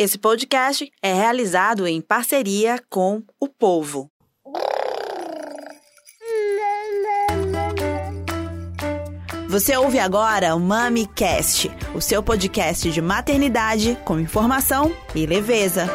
Esse podcast é realizado em parceria com o Povo. Você ouve agora o MamiCast, o seu podcast de maternidade com informação e leveza.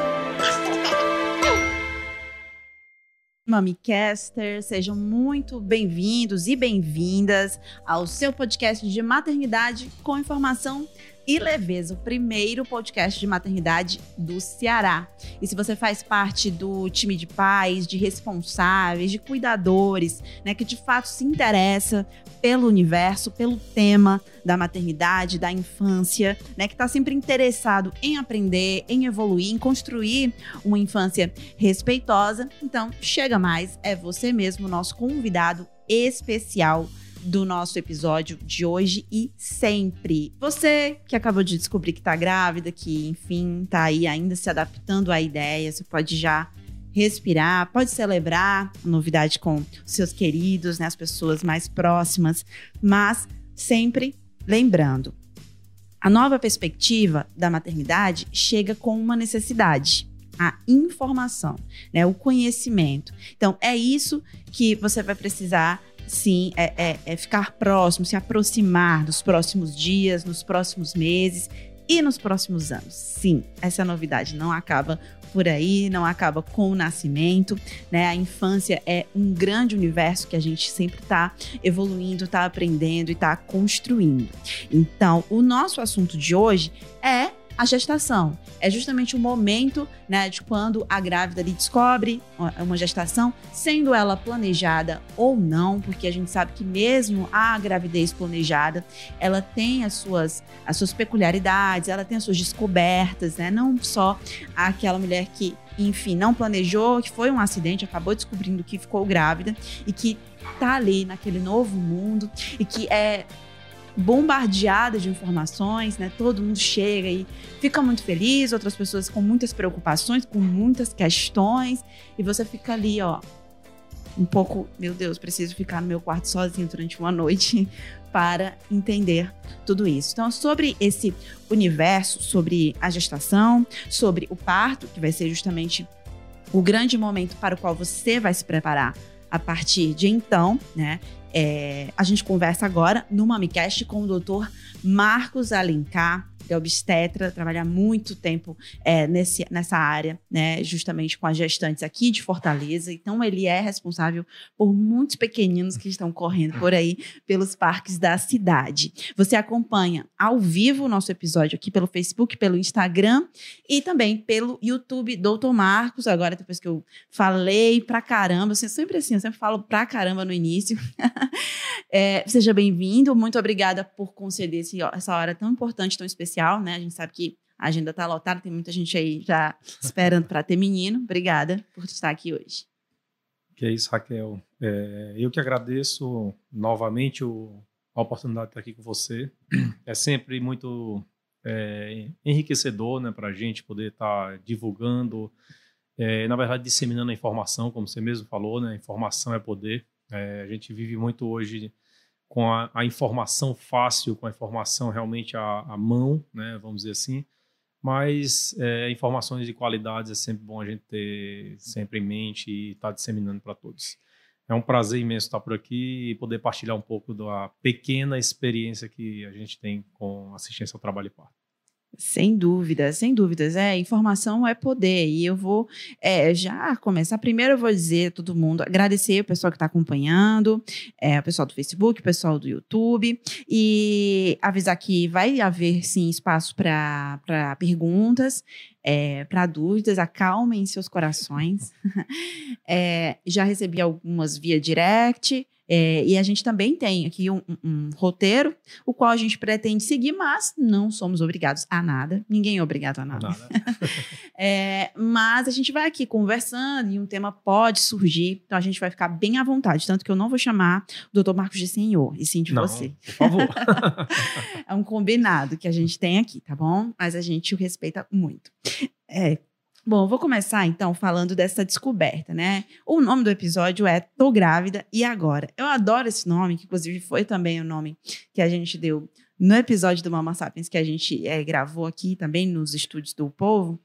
MamiCaster, sejam muito bem-vindos e bem-vindas ao seu podcast de maternidade com informação e Leveza, o primeiro podcast de maternidade do Ceará. E se você faz parte do time de pais, de responsáveis, de cuidadores, né, que de fato se interessa pelo universo, pelo tema da maternidade, da infância, né, que está sempre interessado em aprender, em evoluir, em construir uma infância respeitosa, então chega mais, é você mesmo, nosso convidado especial do nosso episódio de hoje e sempre. Você que acabou de descobrir que tá grávida, que enfim tá aí ainda se adaptando à ideia, você pode já respirar, pode celebrar a novidade com seus queridos, né, as pessoas mais próximas, mas sempre lembrando, a nova perspectiva da maternidade chega com uma necessidade a informação, né, o conhecimento. Então, é isso que você vai precisar sim, é, é, é ficar próximo, se aproximar nos próximos dias, nos próximos meses e nos próximos anos. Sim, essa novidade não acaba por aí, não acaba com o nascimento, né? A infância é um grande universo que a gente sempre está evoluindo, está aprendendo e está construindo. Então, o nosso assunto de hoje é a gestação é justamente o momento, né, de quando a grávida ali descobre uma gestação, sendo ela planejada ou não, porque a gente sabe que mesmo a gravidez planejada, ela tem as suas, as suas peculiaridades, ela tem as suas descobertas, né? Não só aquela mulher que, enfim, não planejou, que foi um acidente, acabou descobrindo que ficou grávida e que tá ali naquele novo mundo e que é bombardeada de informações, né? Todo mundo chega e fica muito feliz, outras pessoas com muitas preocupações, com muitas questões, e você fica ali, ó, um pouco, meu Deus, preciso ficar no meu quarto sozinho durante uma noite para entender tudo isso. Então, sobre esse universo, sobre a gestação, sobre o parto, que vai ser justamente o grande momento para o qual você vai se preparar a partir de então, né? É, a gente conversa agora no MamiCast com o doutor Marcos Alencar, é obstetra, trabalha muito tempo é, nesse, nessa área, né, justamente com as gestantes aqui de Fortaleza. Então, ele é responsável por muitos pequeninos que estão correndo por aí pelos parques da cidade. Você acompanha ao vivo o nosso episódio aqui pelo Facebook, pelo Instagram e também pelo YouTube Doutor Marcos. Agora, depois que eu falei pra caramba, assim, sempre assim, eu sempre falo pra caramba no início. é, seja bem-vindo, muito obrigada por conceder esse, essa hora tão importante, tão especial especial, né? A gente sabe que a agenda está lotada, tem muita gente aí já esperando para ter menino. Obrigada por estar aqui hoje. Que é isso, Raquel. É, eu que agradeço novamente o, a oportunidade de estar aqui com você. É sempre muito é, enriquecedor né, para a gente poder estar divulgando, é, na verdade, disseminando a informação, como você mesmo falou, né? Informação é poder. É, a gente vive muito hoje com a, a, informação fácil, com a informação realmente à, à mão, né, vamos dizer assim. Mas é, informações de qualidade é sempre bom a gente ter sempre em mente e estar tá disseminando para todos. É um prazer imenso estar por aqui e poder partilhar um pouco da pequena experiência que a gente tem com assistência ao trabalho e parto. Sem dúvidas, sem dúvidas. É, informação é poder. E eu vou é, já começar. Primeiro, eu vou dizer a todo mundo, agradecer o pessoal que está acompanhando, é, o pessoal do Facebook, o pessoal do YouTube, e avisar que vai haver sim espaço para perguntas. É, para dúvidas, acalmem seus corações. é, já recebi algumas via direct, é, e a gente também tem aqui um, um, roteiro, o qual a gente pretende seguir, mas não somos obrigados a nada. Ninguém é obrigado a nada. nada. é, mas a gente vai aqui conversando e um tema pode surgir, então a gente vai ficar bem à vontade. Tanto que eu não vou chamar o doutor Marcos de senhor, e sim de não, você. Por favor. é um combinado que a gente tem aqui, tá bom? Mas a gente o respeita muito. É, Bom, vou começar então falando dessa descoberta, né? O nome do episódio é Tô Grávida e Agora. Eu adoro esse nome, que inclusive foi também o nome que a gente deu no episódio do Mama Sapiens que a gente é, gravou aqui também nos estúdios do Povo.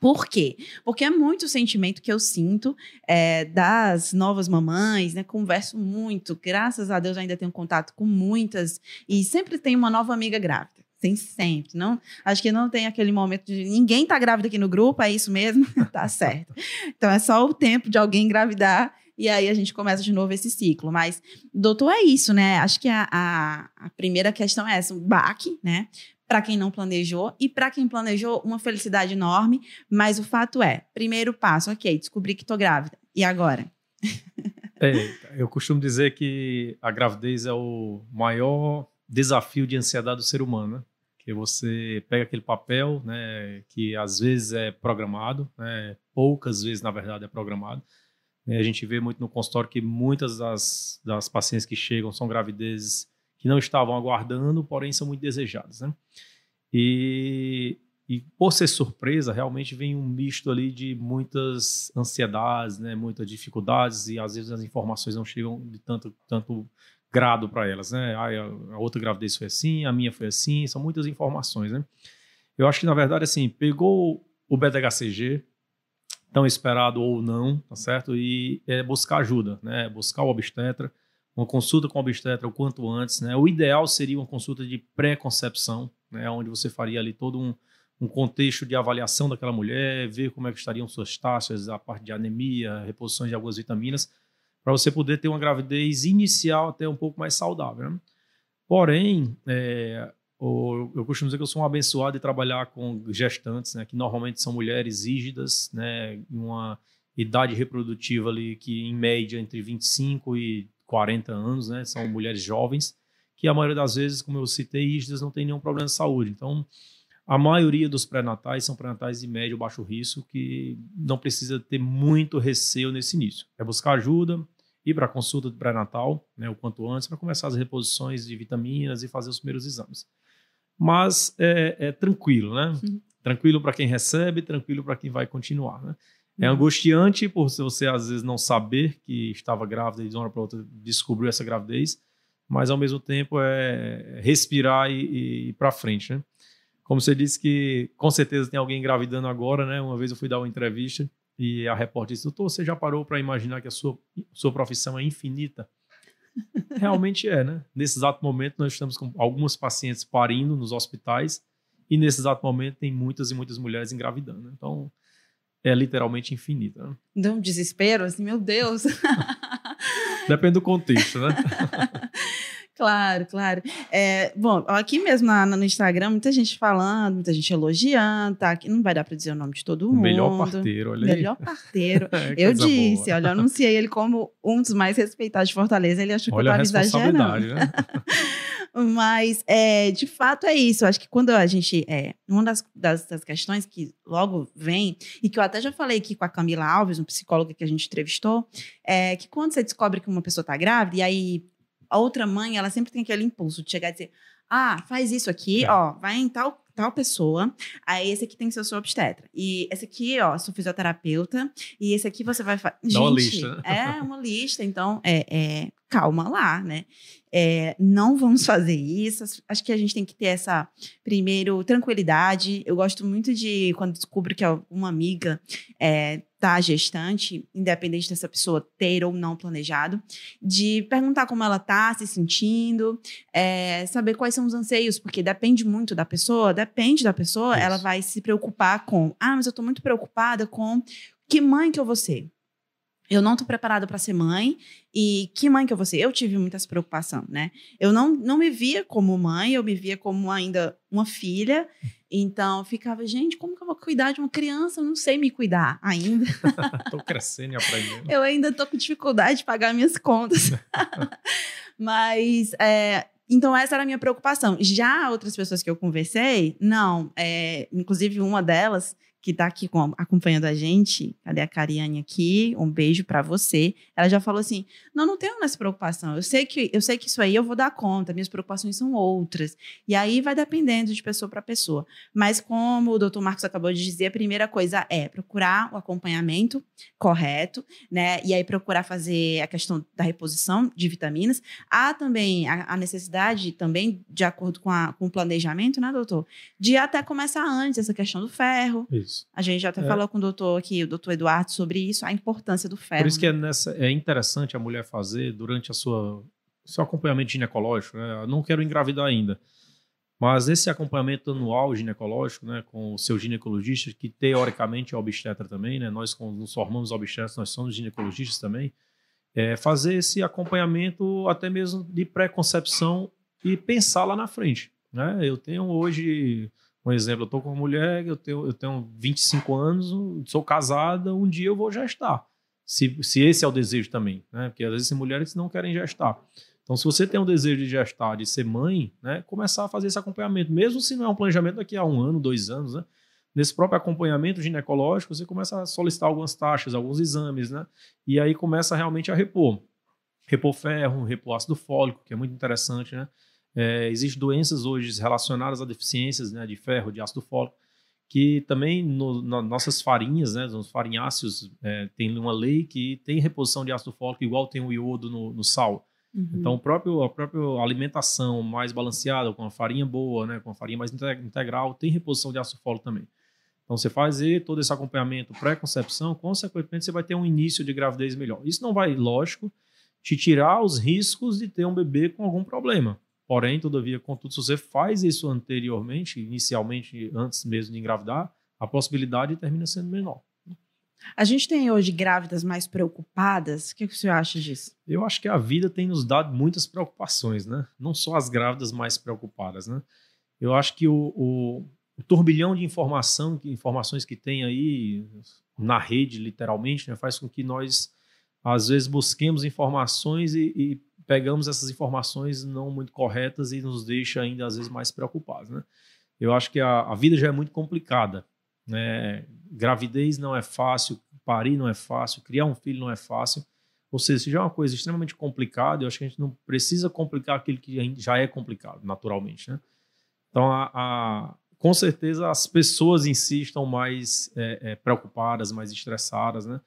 Por quê? Porque é muito o sentimento que eu sinto é, das novas mamães, né? Converso muito, graças a Deus ainda tenho contato com muitas e sempre tem uma nova amiga grávida. Tem sempre, não? Acho que não tem aquele momento de ninguém tá grávida aqui no grupo, é isso mesmo? tá certo. Então é só o tempo de alguém engravidar e aí a gente começa de novo esse ciclo. Mas, doutor, é isso, né? Acho que a, a, a primeira questão é essa, o baque, né? para quem não planejou e para quem planejou, uma felicidade enorme. Mas o fato é, primeiro passo, ok, descobri que estou grávida. E agora? É, eu costumo dizer que a gravidez é o maior desafio de ansiedade do ser humano, né? Que você pega aquele papel, né, que às vezes é programado, né, poucas vezes na verdade é programado. A gente vê muito no consultório que muitas das, das pacientes que chegam são gravidezes que não estavam aguardando, porém são muito desejadas. Né? E, e por ser surpresa, realmente vem um misto ali de muitas ansiedades, né? muitas dificuldades, e às vezes as informações não chegam de tanto, tanto grado para elas. Né? Ah, a outra gravidez foi assim, a minha foi assim, são muitas informações. Né? Eu acho que, na verdade, assim, pegou o BDHCG, tão esperado ou não, tá certo? E é buscar ajuda, né? Buscar o obstetra, uma consulta com o obstetra o quanto antes. Né? O ideal seria uma consulta de pré-concepção, né? onde você faria ali todo um, um contexto de avaliação daquela mulher, ver como é que estariam suas taxas, a parte de anemia, reposições de algumas vitaminas, para você poder ter uma gravidez inicial até um pouco mais saudável. Né? Porém, é, eu costumo dizer que eu sou um abençoado de trabalhar com gestantes, né, que normalmente são mulheres rígidas, né, uma idade reprodutiva ali que em média entre 25 e 40 anos, né? São mulheres jovens que a maioria das vezes, como eu citei, rígidas não tem nenhum problema de saúde. Então, a maioria dos pré-natais são pré-natais de médio ou baixo risco que não precisa ter muito receio nesse início. É buscar ajuda, ir para a consulta de pré-natal, né, o quanto antes, para começar as reposições de vitaminas e fazer os primeiros exames. Mas é, é tranquilo, né? Uhum. Tranquilo para quem recebe, tranquilo para quem vai continuar, né? É uhum. angustiante por você às vezes não saber que estava grávida e de uma hora para outra descobriu essa gravidez, mas ao mesmo tempo é respirar e, e ir para frente, né? Como você disse que com certeza tem alguém engravidando agora, né? Uma vez eu fui dar uma entrevista e a repórter disse: Doutor, você já parou para imaginar que a sua, sua profissão é infinita? Realmente é, né? Nesse exato momento, nós estamos com algumas pacientes parindo nos hospitais e nesse exato momento tem muitas e muitas mulheres engravidando. Então, é literalmente infinita. Né? Dá um desespero, assim, meu Deus. Depende do contexto, né? Claro, claro. É, bom, aqui mesmo na, no Instagram, muita gente falando, muita gente elogiando, tá? Aqui não vai dar para dizer o nome de todo mundo. Melhor parteiro, olha aí. Melhor parteiro. é, eu disse, boa. olha, eu anunciei ele como um dos mais respeitados de Fortaleza, ele achou olha que eu estava exagerando. Né? Mas, é, de fato, é isso. Eu acho que quando a gente. É, uma das, das, das, questões que logo vem, e que eu até já falei aqui com a Camila Alves, um psicólogo que a gente entrevistou, é que quando você descobre que uma pessoa está grávida, e aí a outra mãe, ela sempre tem aquele impulso de chegar e dizer: ah, faz isso aqui, é. ó, vai em tal tal pessoa, aí esse aqui tem que ser o seu obstetra. E esse aqui, ó, sou fisioterapeuta, e esse aqui você vai fazer. Gente, uma lista. é uma lista, então é, é calma lá, né? É, não vamos fazer isso. Acho que a gente tem que ter essa, primeiro, tranquilidade. Eu gosto muito de quando descubro que uma amiga é, tá gestante, independente dessa pessoa ter ou não planejado, de perguntar como ela tá se sentindo, é, saber quais são os anseios, porque depende muito da pessoa, depende da pessoa, Isso. ela vai se preocupar com, ah, mas eu tô muito preocupada com que mãe que eu vou ser eu não tô preparada para ser mãe e que mãe que eu vou ser? Eu tive muita preocupação, né? Eu não, não me via como mãe, eu me via como ainda uma filha. Então, ficava, gente, como que eu vou cuidar de uma criança? Eu não sei me cuidar ainda. tô crescendo e aprendendo. Eu ainda tô com dificuldade de pagar minhas contas. Mas, é, então, essa era a minha preocupação. Já outras pessoas que eu conversei, não. É, inclusive, uma delas, que está aqui com, acompanhando a gente, cadê a Cariane aqui? Um beijo para você. Ela já falou assim: "Não, não tenho essa preocupação. Eu sei que eu sei que isso aí eu vou dar conta, minhas preocupações são outras". E aí vai dependendo de pessoa para pessoa. Mas como o Dr. Marcos acabou de dizer, a primeira coisa é procurar o acompanhamento correto, né? E aí procurar fazer a questão da reposição de vitaminas. Há também a, a necessidade também de acordo com, a, com o planejamento, né, doutor, de até começar antes essa questão do ferro. Isso Isso. A gente já até É. falou com o doutor aqui, o doutor Eduardo, sobre isso, a importância do ferro. Por isso que né? é, nessa, é interessante a mulher fazer durante a sua seu acompanhamento ginecológico. Né? Eu não quero engravidar ainda, mas esse acompanhamento anual ginecológico, né, com o seu ginecologista, que teoricamente é obstetra também, né? Nós quando nos formamos obstetras, nós somos ginecologistas também. É fazer esse acompanhamento até mesmo de pré-concepção e pensar lá na frente. Né? Eu tenho hoje um exemplo, eu estou com uma mulher, eu tenho, eu tenho 25 anos, sou casada, um dia eu vou gestar. Se, se esse é o desejo também, né? Porque às vezes mulheres não querem gestar. Então, se você tem um desejo de gestar, de ser mãe, né? Começar a fazer esse acompanhamento, mesmo se não é um planejamento daqui a um ano, dois anos, né? Nesse próprio acompanhamento ginecológico, você começa a solicitar algumas taxas, alguns exames, né? E aí começa realmente a repor. Repor ferro, repor ácido fólico, que é muito interessante, né? É, Existem doenças hoje relacionadas a deficiências né, de ferro, de ácido fólico, que também no, na nossas farinhas, né, nos farinháceos, é, tem uma lei que tem reposição de ácido fólico igual tem o iodo no, no sal. Uhum. Então, o próprio, a própria alimentação mais balanceada, com a farinha boa, né, com a farinha mais inte- integral, tem reposição de ácido fólico também. Então, você fazer todo esse acompanhamento pré-concepção, consequentemente, você vai ter um início de gravidez melhor. Isso não vai, lógico, te tirar os riscos de ter um bebê com algum problema. Porém, todavia, contudo, se você faz isso anteriormente, inicialmente, antes mesmo de engravidar, a possibilidade termina sendo menor. A gente tem hoje grávidas mais preocupadas. O que, que o senhor acha disso? Eu acho que a vida tem nos dado muitas preocupações, né? Não só as grávidas mais preocupadas, né? Eu acho que o, o- o turbilhão de informação, que, informações que tem aí na rede, literalmente, né, faz com que nós, às vezes, busquemos informações e, e pegamos essas informações não muito corretas e nos deixa ainda, às vezes, mais preocupados, né? Eu acho que a, a vida já é muito complicada, né? Gravidez não é fácil, parir não é fácil, criar um filho não é fácil. Ou seja, se já é uma coisa extremamente complicada, eu acho que a gente não precisa complicar aquilo que já é complicado, naturalmente. Né? Então, a, a- com certeza, as pessoas em si estão mais é, é, preocupadas, mais estressadas, né?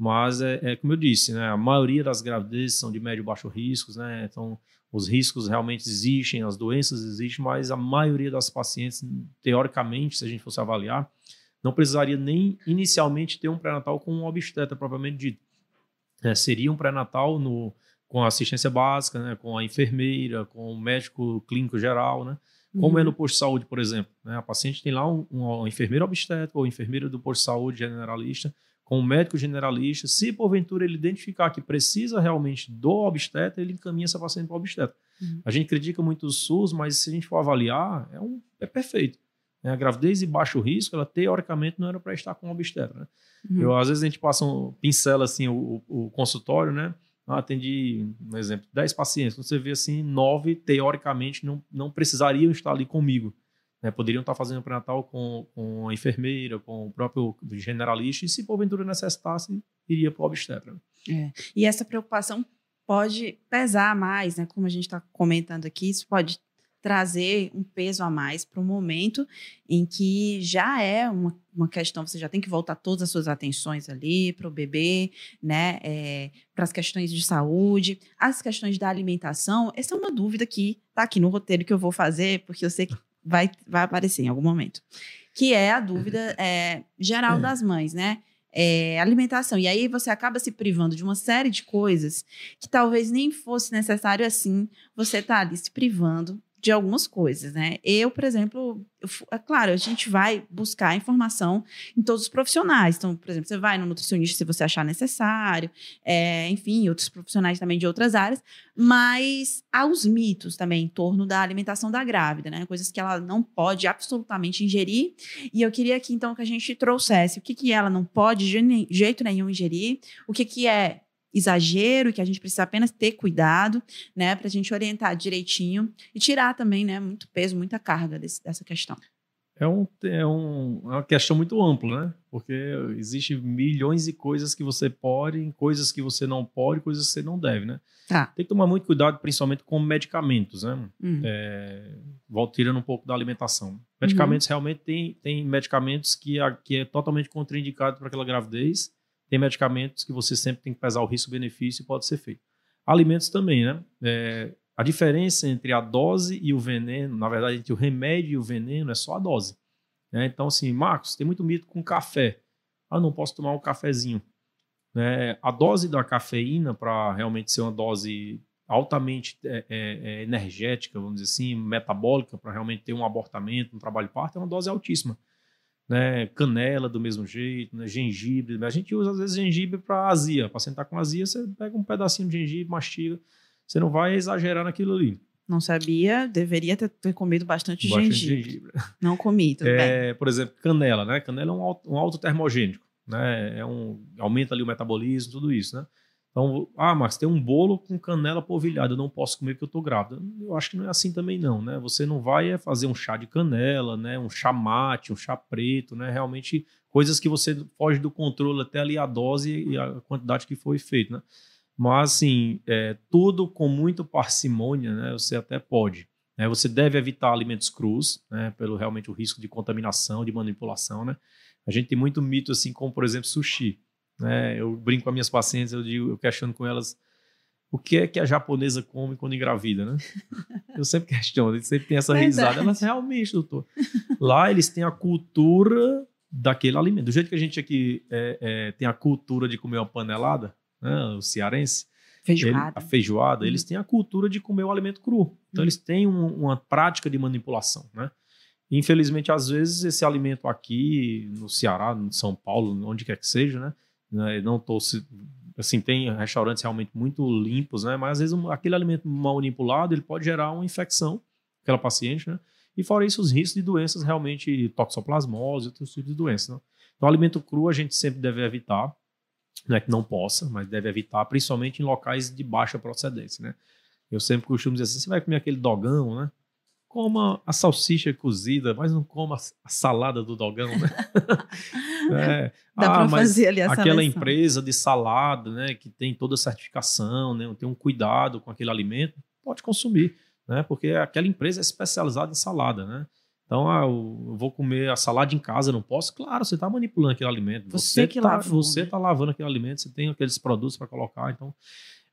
Mas, é, é como eu disse, né? a maioria das gravidezes são de médio e baixo riscos, né? Então, os riscos realmente existem, as doenças existem, mas a maioria das pacientes, teoricamente, se a gente fosse avaliar, não precisaria nem inicialmente ter um pré-natal com um obstetra propriamente dito. É, seria um pré-natal no, com assistência básica, né, com a enfermeira, com o médico clínico geral, né? Como Uhum. é no posto de saúde, por exemplo. Né? A paciente tem lá um, um, uma enfermeira obstétrica ou enfermeira do posto de saúde generalista, com um médico generalista. Se porventura ele identificar que precisa realmente do obstetra, ele encaminha essa paciente para o obstetra. Uhum. A gente critica muito o SUS, mas se a gente for avaliar, é, um, é perfeito. né? A gravidez de baixo risco, ela teoricamente não era para estar com o obstetra. Né? Uhum. Eu, às vezes a gente passa um pincela assim o, o- o consultório, né? Ah, atendi, um exemplo, 10 pacientes. Você vê assim, 9 teoricamente não, não precisariam estar ali comigo. Né? Poderiam estar fazendo pré-natal com, com a enfermeira, com o próprio generalista, e se porventura necessitasse, iria para o obstetra. E essa preocupação pode pesar mais, né? Como a gente está comentando aqui, isso pode trazer um peso a mais para o momento em que já é uma, uma questão, você já tem que voltar todas as suas atenções ali para o bebê, né? para as questões de saúde, as questões da alimentação. Essa é uma dúvida que está aqui no roteiro que eu vou fazer, porque eu sei que vai, vai aparecer em algum momento. Que é a dúvida é, geral das mães, né? é, alimentação. E aí você acaba se privando de uma série de coisas que talvez nem fosse necessário assim você estar ali se privando de algumas coisas, né? Eu, por exemplo, eu é claro, a gente vai buscar informação em todos os profissionais. Então, por exemplo, você vai no nutricionista se você achar necessário, é, enfim, outros profissionais também de outras áreas, mas há os mitos também em torno da alimentação da grávida, né? Coisas que ela não pode absolutamente ingerir e eu queria aqui, então, que a gente trouxesse o que, que ela não pode de jeito nenhum ingerir, o que, que é exagero, que a gente precisa apenas ter cuidado, né, para a gente orientar direitinho e tirar também, né, muito peso, muita carga desse- dessa questão. É, um, é, um, é uma questão muito ampla, né? Porque existe milhões de coisas que você pode, coisas que você não pode, coisas que você não deve, né? Tá. Tem que tomar muito cuidado, principalmente com medicamentos, né? Hum. É, volto tirando um pouco da alimentação. Medicamentos realmente tem, tem medicamentos que, a- que é totalmente contraindicado para aquela gravidez. Tem medicamentos que você sempre tem que pesar o risco-benefício e pode ser feito. Alimentos também, né? É, a diferença entre a dose e o veneno, na verdade, entre o remédio e o veneno é só a dose. Né? Então, assim, Marcos, tem muito mito com café. Ah, não posso tomar um cafezinho. Né? A dose da cafeína, para realmente ser uma dose altamente é, é, é, energética, vamos dizer assim, metabólica, para realmente ter um abortamento, um trabalho parto, é uma dose altíssima. Né? Canela do mesmo jeito, né? gengibre. A gente usa às vezes gengibre para azia. Para sentar com azia, você pega um pedacinho de gengibre, mastiga. Você não vai exagerar naquilo ali. Não sabia, deveria ter, ter comido bastante, bastante gengibre. gengibre. Não comi, tudo é, bem. Por exemplo, canela, né? Canela é um, um autotermogênico, né? É um, aumenta ali o metabolismo, tudo isso, né? Então, ah, mas tem um bolo com canela polvilhada, eu não posso comer porque eu tô grávida. Eu acho que não é assim também não, né? Você não vai fazer um chá de canela, né? Um chá mate, um chá preto, né? Realmente coisas que você foge do controle até ali a dose e a quantidade que foi feito, né? Mas, assim, é, tudo com muito parcimônia, né? Você até pode. Né? Você deve evitar alimentos crus, né? Pelo realmente o risco de contaminação, de manipulação, né? A gente tem muito mito, assim, como, por exemplo, sushi. Né? Eu brinco com as minhas pacientes, eu digo, eu questiono com elas o que é que a japonesa come quando engravida, né? Eu sempre questiono, eles sempre tem essa risada. Elas, realmente, doutor. Lá eles têm a cultura daquele alimento. Do jeito que a gente aqui é, é, tem a cultura de comer uma panelada, né? o cearense, feijoada, ele, a feijoada, uhum. eles têm a cultura de comer o alimento cru. Então, uhum. eles têm um, uma prática de manipulação, né? Infelizmente, às vezes, esse alimento aqui no Ceará, no São Paulo, onde quer que seja, né? Né? Não tô assim tem restaurantes realmente muito limpos, né? Mas às vezes um, aquele alimento mal manipulado ele pode gerar uma infecção aquela paciente, né? E fora isso os riscos de doenças realmente toxoplasmose, outros tipos de doenças. Né? Então alimento cru a gente sempre deve evitar, não é que não possa, mas deve evitar, principalmente em locais de baixa procedência, né? Eu sempre costumo dizer assim, você vai comer aquele dogão, né? Coma a salsicha cozida, mas não coma a salada do dogão, né? é. Dá ah, para fazer ali a Aquela empresa de salada, né, que tem toda a certificação, né, tem um cuidado com aquele alimento, pode consumir, né? Porque aquela empresa é especializada em salada, né? Então, ah, eu vou comer a salada em casa, não posso? Claro, você está manipulando aquele alimento. Você, você que tá, lavou. Você está lavando aquele alimento, você tem aqueles produtos para colocar. Então,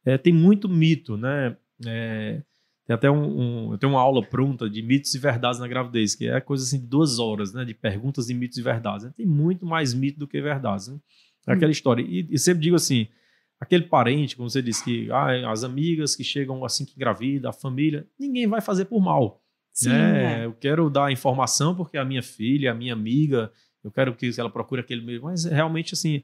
é, tem muito mito, né? É, tem até um, um, eu tenho uma aula pronta de mitos e verdades na gravidez, que é coisa assim de duas horas, né? De perguntas de mitos e verdades. Tem muito mais mito do que verdades, né? É aquela hum. história. E, e, sempre digo assim, aquele parente, como você disse, que ah, as amigas que chegam assim que engravida, a família, ninguém vai fazer por mal. Sim, né? É. Eu quero dar informação porque a minha filha, a minha amiga, eu quero que ela procure aquele meio, mas realmente assim,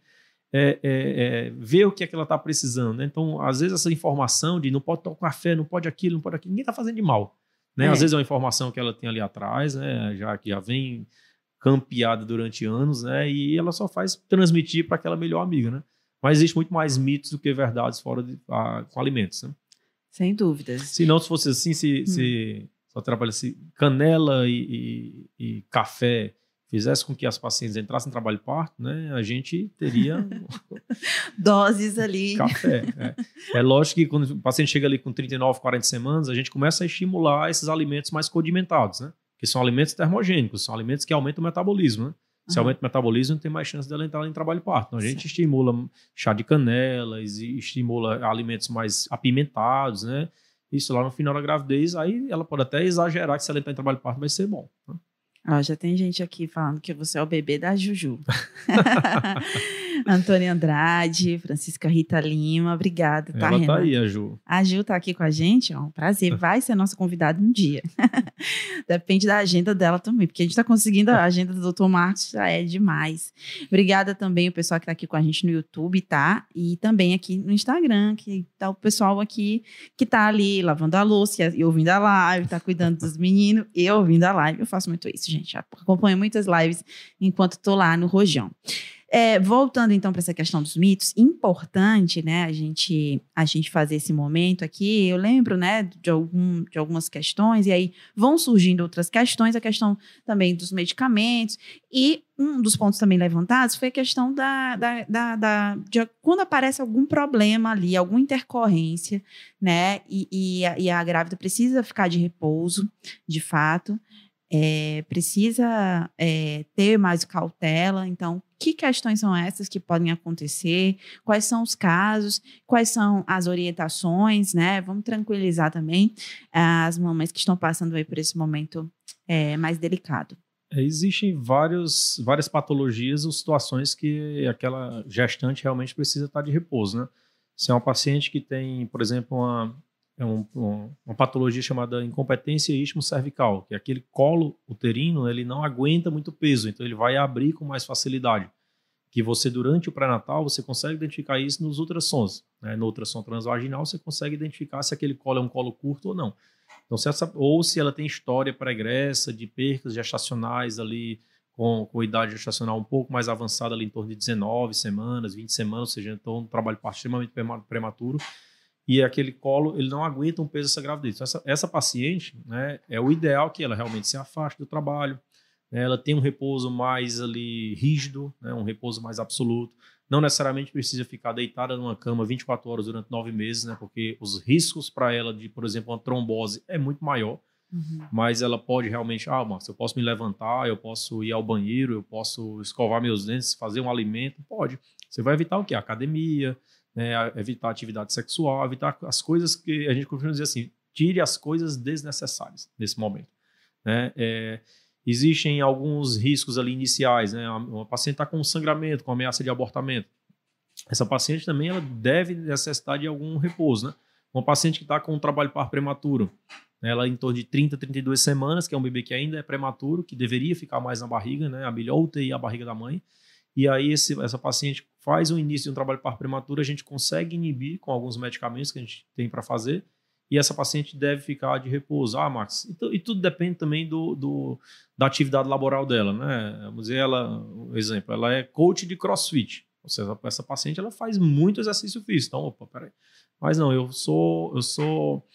é, é, é, ver o que é que ela está precisando. Né? Então, às vezes, essa informação de não pode tomar café, não pode aquilo, não pode aquilo, ninguém está fazendo de mal. Né? Às é. vezes é uma informação que ela tem ali atrás, né? já que já vem campeada durante anos, né? e ela só faz transmitir para aquela melhor amiga. Né? Mas existe muito mais mitos do que verdades fora de, a, com alimentos. Né? Sem dúvidas. Se não, se fosse assim, se, hum. se só trabalha-se canela e, e, e café fizesse com que as pacientes entrassem em trabalho parto, né, a gente teria doses ali. Café. É. é. lógico que quando o paciente chega ali com 39, 40 semanas, a gente começa a estimular esses alimentos mais condimentados, né? Que são alimentos termogênicos, são alimentos que aumentam o metabolismo, né? Se uhum. aumenta o metabolismo, tem mais chance dela entrar em trabalho parto. Então, a gente certo. estimula chá de canela, estimula alimentos mais apimentados, né? Isso lá no final da gravidez, aí ela pode até exagerar que se ela entrar em trabalho parto vai ser bom. Né? Ó, já tem gente aqui falando que você é o bebê da Juju. Antônia Andrade, Francisca Rita Lima, obrigada, tá, Ela tá aí, a Ju. A Ju tá aqui com a gente, ó, prazer, vai ser nossa convidada um dia. Depende da agenda dela também, porque a gente tá conseguindo a agenda do Dr. Marcos, já é demais. Obrigada também o pessoal que tá aqui com a gente no YouTube, tá? E também aqui no Instagram, que tá o pessoal aqui que tá ali lavando a louça e ouvindo a live, tá cuidando dos meninos e ouvindo a live. Eu faço muito isso, gente. Acompanho muitas lives enquanto tô lá no Rojão. É, voltando então para essa questão dos mitos, importante, né, a gente a gente fazer esse momento aqui. Eu lembro, né, de, algum, de algumas questões e aí vão surgindo outras questões, a questão também dos medicamentos e um dos pontos também levantados foi a questão da, da, da, da de quando aparece algum problema ali, alguma intercorrência, né, e, e, a, e a grávida precisa ficar de repouso, de fato é, precisa é, ter mais cautela. Então, que questões são essas que podem acontecer? Quais são os casos? Quais são as orientações? Né? Vamos tranquilizar também as mamães que estão passando aí por esse momento é, mais delicado. É, existem vários, várias patologias ou situações que aquela gestante realmente precisa estar de repouso, né? Se é uma paciente que tem, por exemplo, uma, é um, uma patologia chamada incompetência istmo cervical, que é aquele colo uterino, ele não aguenta muito peso, então ele vai abrir com mais facilidade. Que você, durante o pré-natal, você consegue identificar isso nos ultrassons. Né? No ultrassom transvaginal, você consegue identificar se aquele colo é um colo curto ou não. Então, se essa, ou se ela tem história pregressa de percas gestacionais ali, com, com idade gestacional um pouco mais avançada, ali em torno de 19 semanas, 20 semanas, ou seja, então um trabalho extremamente prematuro, e aquele colo, ele não aguenta um peso dessa gravidez. Então, essa, essa paciente, né, é o ideal que ela realmente se afaste do trabalho, né, ela tem um repouso mais ali rígido, né, um repouso mais absoluto, não necessariamente precisa ficar deitada numa cama 24 horas durante nove meses, né, porque os riscos para ela de, por exemplo, uma trombose é muito maior, Uhum. Mas ela pode realmente, ah, Márcio, eu posso me levantar, eu posso ir ao banheiro, eu posso escovar meus dentes, fazer um alimento, pode. Você vai evitar o quê? A academia, né, evitar atividade sexual, evitar as coisas que a gente costuma dizer assim, tire as coisas desnecessárias nesse momento. Né? É, existem alguns riscos ali iniciais, né? Uma paciente está com sangramento, com ameaça de abortamento. Essa paciente também ela deve necessitar de algum repouso, né? Uma paciente que está com um trabalho par prematuro, né? ela em torno de 30, 32 semanas, que é um bebê que ainda é prematuro, que deveria ficar mais na barriga, né? A melhor UTI é a barriga da mãe. E aí esse, essa paciente faz o início de um trabalho par prematuro, a gente consegue inibir com alguns medicamentos que a gente tem para fazer, e essa paciente deve ficar de repouso. Ah, Max, e, e tudo depende também do, do, da atividade laboral dela, né? Vamos dizer, ela, exemplo, ela é coach de crossfit. Ou seja, essa paciente ela faz muito exercício físico. Então, opa, peraí. Mas não, eu sou, eu sou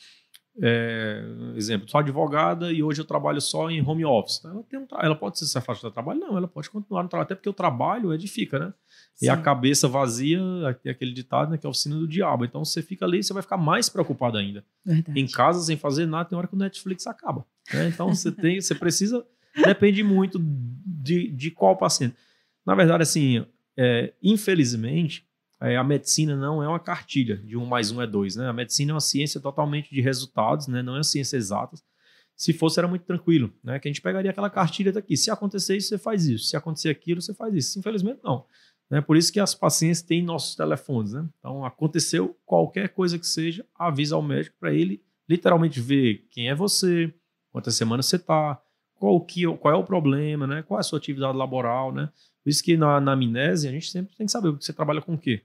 é, exemplo, sou advogada e hoje eu trabalho só em home office. Ela, tem um, ela pode se afastar do trabalho? Não, ela pode continuar no trabalho, até porque o trabalho edifica, né? Sim. E a cabeça vazia, tem aquele ditado, né, que é a oficina do diabo. Então você fica ali e você vai ficar mais preocupado ainda. Verdade. Em casa, sem fazer nada, tem hora que o Netflix acaba. Né? Então você tem, você precisa, depende muito de, de qual paciente. Na verdade, assim, é, infelizmente, é, a medicina não é uma cartilha de um mais um é dois, né? A medicina é uma ciência totalmente de resultados, né? Não é uma ciência exata. Se fosse, era muito tranquilo, né? Que a gente pegaria aquela cartilha daqui. Se acontecer isso, você faz isso. Se acontecer aquilo, você faz isso. Infelizmente, não. Né? Por isso que as pacientes têm nossos telefones, né? Então, aconteceu qualquer coisa que seja, avisa ao médico para ele literalmente ver quem é você, quantas semanas você está, qual, que, qual é o problema, né? Qual é a sua atividade laboral, né? Por isso que na, na amnésia a gente sempre tem que saber você trabalha com o quê.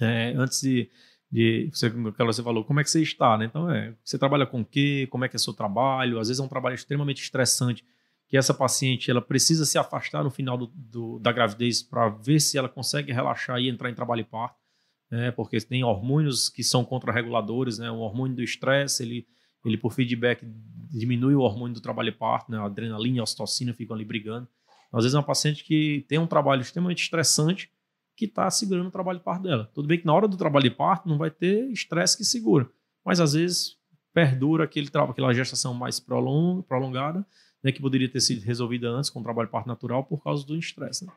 É, antes de, de você, você falou, como é que você está, né? Então, é, você trabalha com o quê? Como é que é seu trabalho? Às vezes é um trabalho extremamente estressante que essa paciente ela precisa se afastar no final do, do, da gravidez para ver se ela consegue relaxar e entrar em trabalho e parto, né? Porque tem hormônios que são contrarreguladores, né? O hormônio do estresse, ele, ele por feedback diminui o hormônio do trabalho e parto, né? A adrenalina e a ocitocina ficam ali brigando. Às vezes é uma paciente que tem um trabalho extremamente estressante que está segurando o trabalho de parto dela. Tudo bem que na hora do trabalho de parto não vai ter estresse que segura, mas às vezes perdura aquele aquela gestação mais prolongada, né, que poderia ter sido resolvida antes com o trabalho de parto natural por causa do estresse. Né?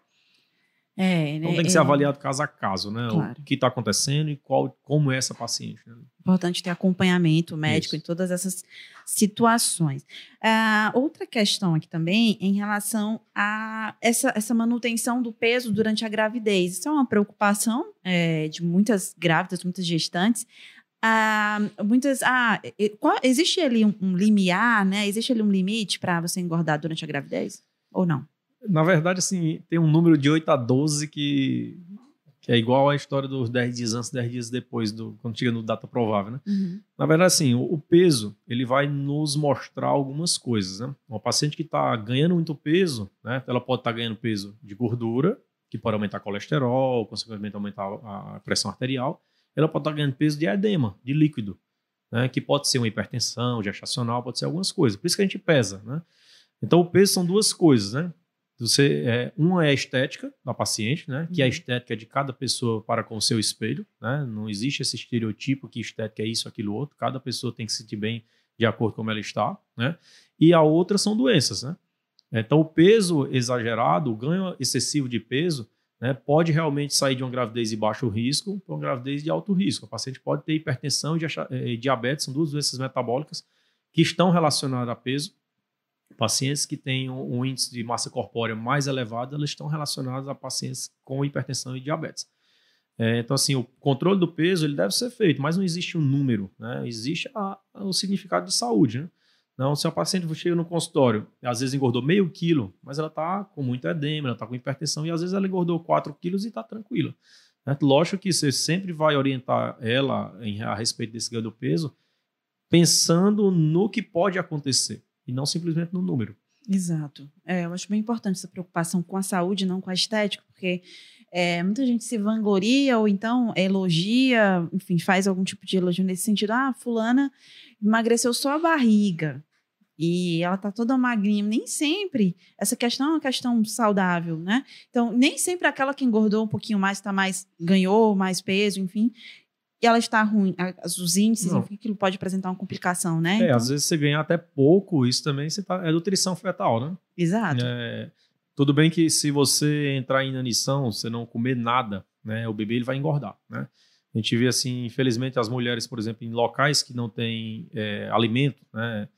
É, então tem que ser é, avaliado caso a caso, né? Claro. O que está acontecendo e qual, como é essa paciente. Né? Importante ter acompanhamento médico Isso. em todas essas situações. Uh, outra questão aqui também em relação a essa, essa manutenção do peso durante a gravidez. Isso é uma preocupação é, de muitas grávidas, muitas gestantes. Uh, muitas. Ah, qual, existe ali um, um limiar, né? Existe ali um limite para você engordar durante a gravidez? Ou não? Na verdade, assim, tem um número de 8 a 12 que, que é igual à história dos 10 dias antes, 10 dias depois, do, quando chega no data provável, né? Uhum. Na verdade, assim, o, o, peso, ele vai nos mostrar algumas coisas, né? Uma paciente que está ganhando muito peso, né? Ela pode estar tá ganhando peso de gordura, que pode aumentar colesterol, consequentemente aumentar a pressão arterial. Ela pode estar tá ganhando peso de edema, de líquido, né? Que pode ser uma hipertensão gestacional, pode ser algumas coisas. Por isso que a gente pesa, né? Então, o peso são duas coisas, né? Você, é, uma é a estética da paciente, né? Que é a uhum. estética de cada pessoa para com o seu espelho, né? Não existe esse estereotipo que estética é isso, aquilo, outro. Cada pessoa tem que se sentir bem de acordo com como ela está, né? E a outra são doenças, né? Então, o peso exagerado, o ganho excessivo de peso, né, pode realmente sair de uma gravidez de baixo risco para uma gravidez de alto risco. A paciente pode ter hipertensão e diabetes, são duas doenças metabólicas que estão relacionadas a peso Pacientes que têm um, um índice de massa corpórea mais elevado, elas estão relacionadas a pacientes com hipertensão e diabetes. É, então, assim, o controle do peso ele deve ser feito, mas não existe um número, né? Existe a, a, o significado de saúde, né? Não, se a paciente chega no consultório, às vezes engordou meio quilo, mas ela está com muito edema, ela está com hipertensão, e às vezes ela engordou 4 quilos e está tranquila. Né? Lógico que você sempre vai orientar ela em, a respeito desse ganho do peso, pensando no que pode acontecer, e não simplesmente no número. Exato. É, eu acho bem importante essa preocupação com a saúde, não com a estética, porque é, muita gente se vangloria ou então elogia, enfim, faz algum tipo de elogio nesse sentido. Ah, fulana emagreceu só a barriga e ela tá toda magrinha. Nem sempre essa questão é uma questão saudável, né? Então, nem sempre aquela que engordou um pouquinho mais, tá mais, ganhou mais peso, enfim, e ela está ruim, os índices, Não. enfim, aquilo pode apresentar uma complicação, né? É, então... às vezes você ganha até pouco, isso também você tá, é nutrição fetal, né? Exato. É, tudo bem que se você entrar em inanição, você não comer nada, né, o bebê ele vai engordar, né? A gente vê assim, infelizmente, as mulheres, por exemplo, em locais que não têm é, alimento, né?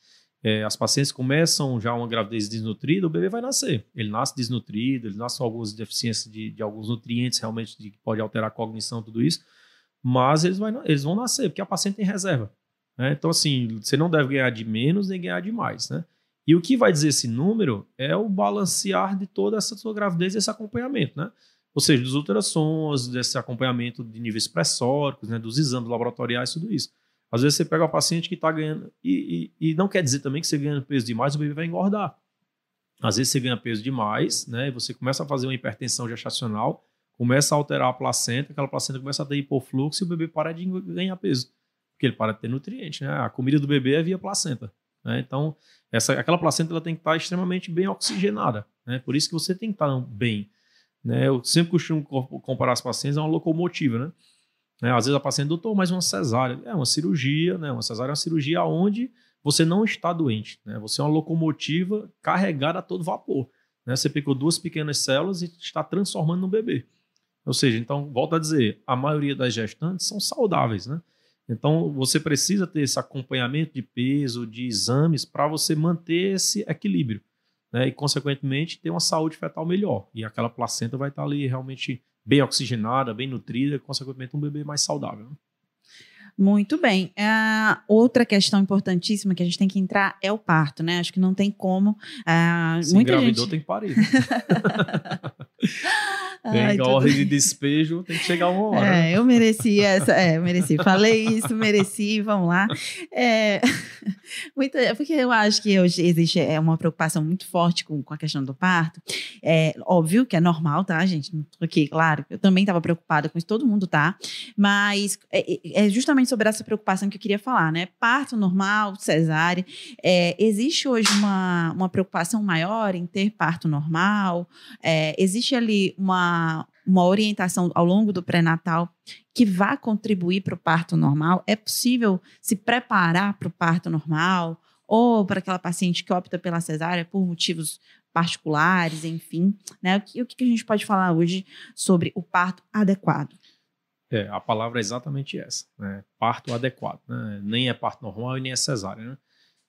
É, as pacientes começam já uma gravidez desnutrida, o bebê vai nascer. Ele nasce desnutrido, ele nasce com algumas deficiências de, de alguns nutrientes realmente que pode alterar a cognição, tudo isso. Mas eles, vai, eles vão nascer, porque a paciente tem reserva. Né? Então, assim, você não deve ganhar de menos nem ganhar de mais, né? E o que vai dizer esse número é o balancear de toda essa sua gravidez e esse acompanhamento, né? Ou seja, dos ultrassons, desse acompanhamento de níveis pressóricos, né, dos exames laboratoriais, tudo isso. Às vezes você pega uma paciente que está ganhando, e, e, e, não quer dizer também que você ganha peso demais, o bebê vai engordar. Às vezes você ganha peso demais, né, e você começa a fazer uma hipertensão gestacional, começa a alterar a placenta, aquela placenta começa a ter hipofluxo e o bebê para de ganhar peso, porque ele para de ter nutriente. Né? A comida do bebê é via placenta. Né? Então, essa, aquela placenta ela tem que estar extremamente bem oxigenada. Né? Por isso que você tem que estar bem. Né? Eu sempre costumo comparar as pacientes a uma locomotiva, né? né? Às vezes a paciente, doutor, mas uma cesárea. É uma cirurgia, né? Uma cesárea é uma cirurgia onde você não está doente, né? Você é uma locomotiva carregada a todo vapor. Né? Você pegou duas pequenas células e está transformando no bebê. Ou seja, então, volto a dizer, a maioria das gestantes são saudáveis, né? Então, você precisa ter esse acompanhamento de peso, de exames, para você manter esse equilíbrio né? E, consequentemente, ter uma saúde fetal melhor. E aquela placenta vai estar ali realmente bem oxigenada, bem nutrida, consequentemente, um bebê mais saudável. Né? Muito bem. Uh, outra questão importantíssima que a gente tem que entrar é o parto, né? Acho que não tem como. Uh, Se muita engravidou, gente... tem que parir. Tem Ai, ordem tudo... de despejo, tem que chegar uma hora. É, eu mereci essa, é, eu mereci. Falei isso, mereci, vamos lá. É, muito, porque eu acho que hoje existe é, uma preocupação muito forte com, com a questão do parto. É óbvio que é normal, tá, gente? Não tô aqui, claro. Eu também estava preocupada com isso, todo mundo tá. Mas é, é, é, justamente sobre essa preocupação que eu queria falar, né? Parto normal, cesárea. É, existe hoje uma, uma preocupação maior em ter parto normal? É, existe ali uma uma, orientação ao longo do pré-natal que vá contribuir para o parto normal? É possível se preparar para o parto normal? Ou para aquela paciente que opta pela cesárea por motivos particulares, enfim. Né? O, que, o que a gente pode falar hoje sobre o parto adequado? É, a palavra é exatamente essa, né? Parto adequado. Né? Nem é parto normal e nem é cesárea. Né?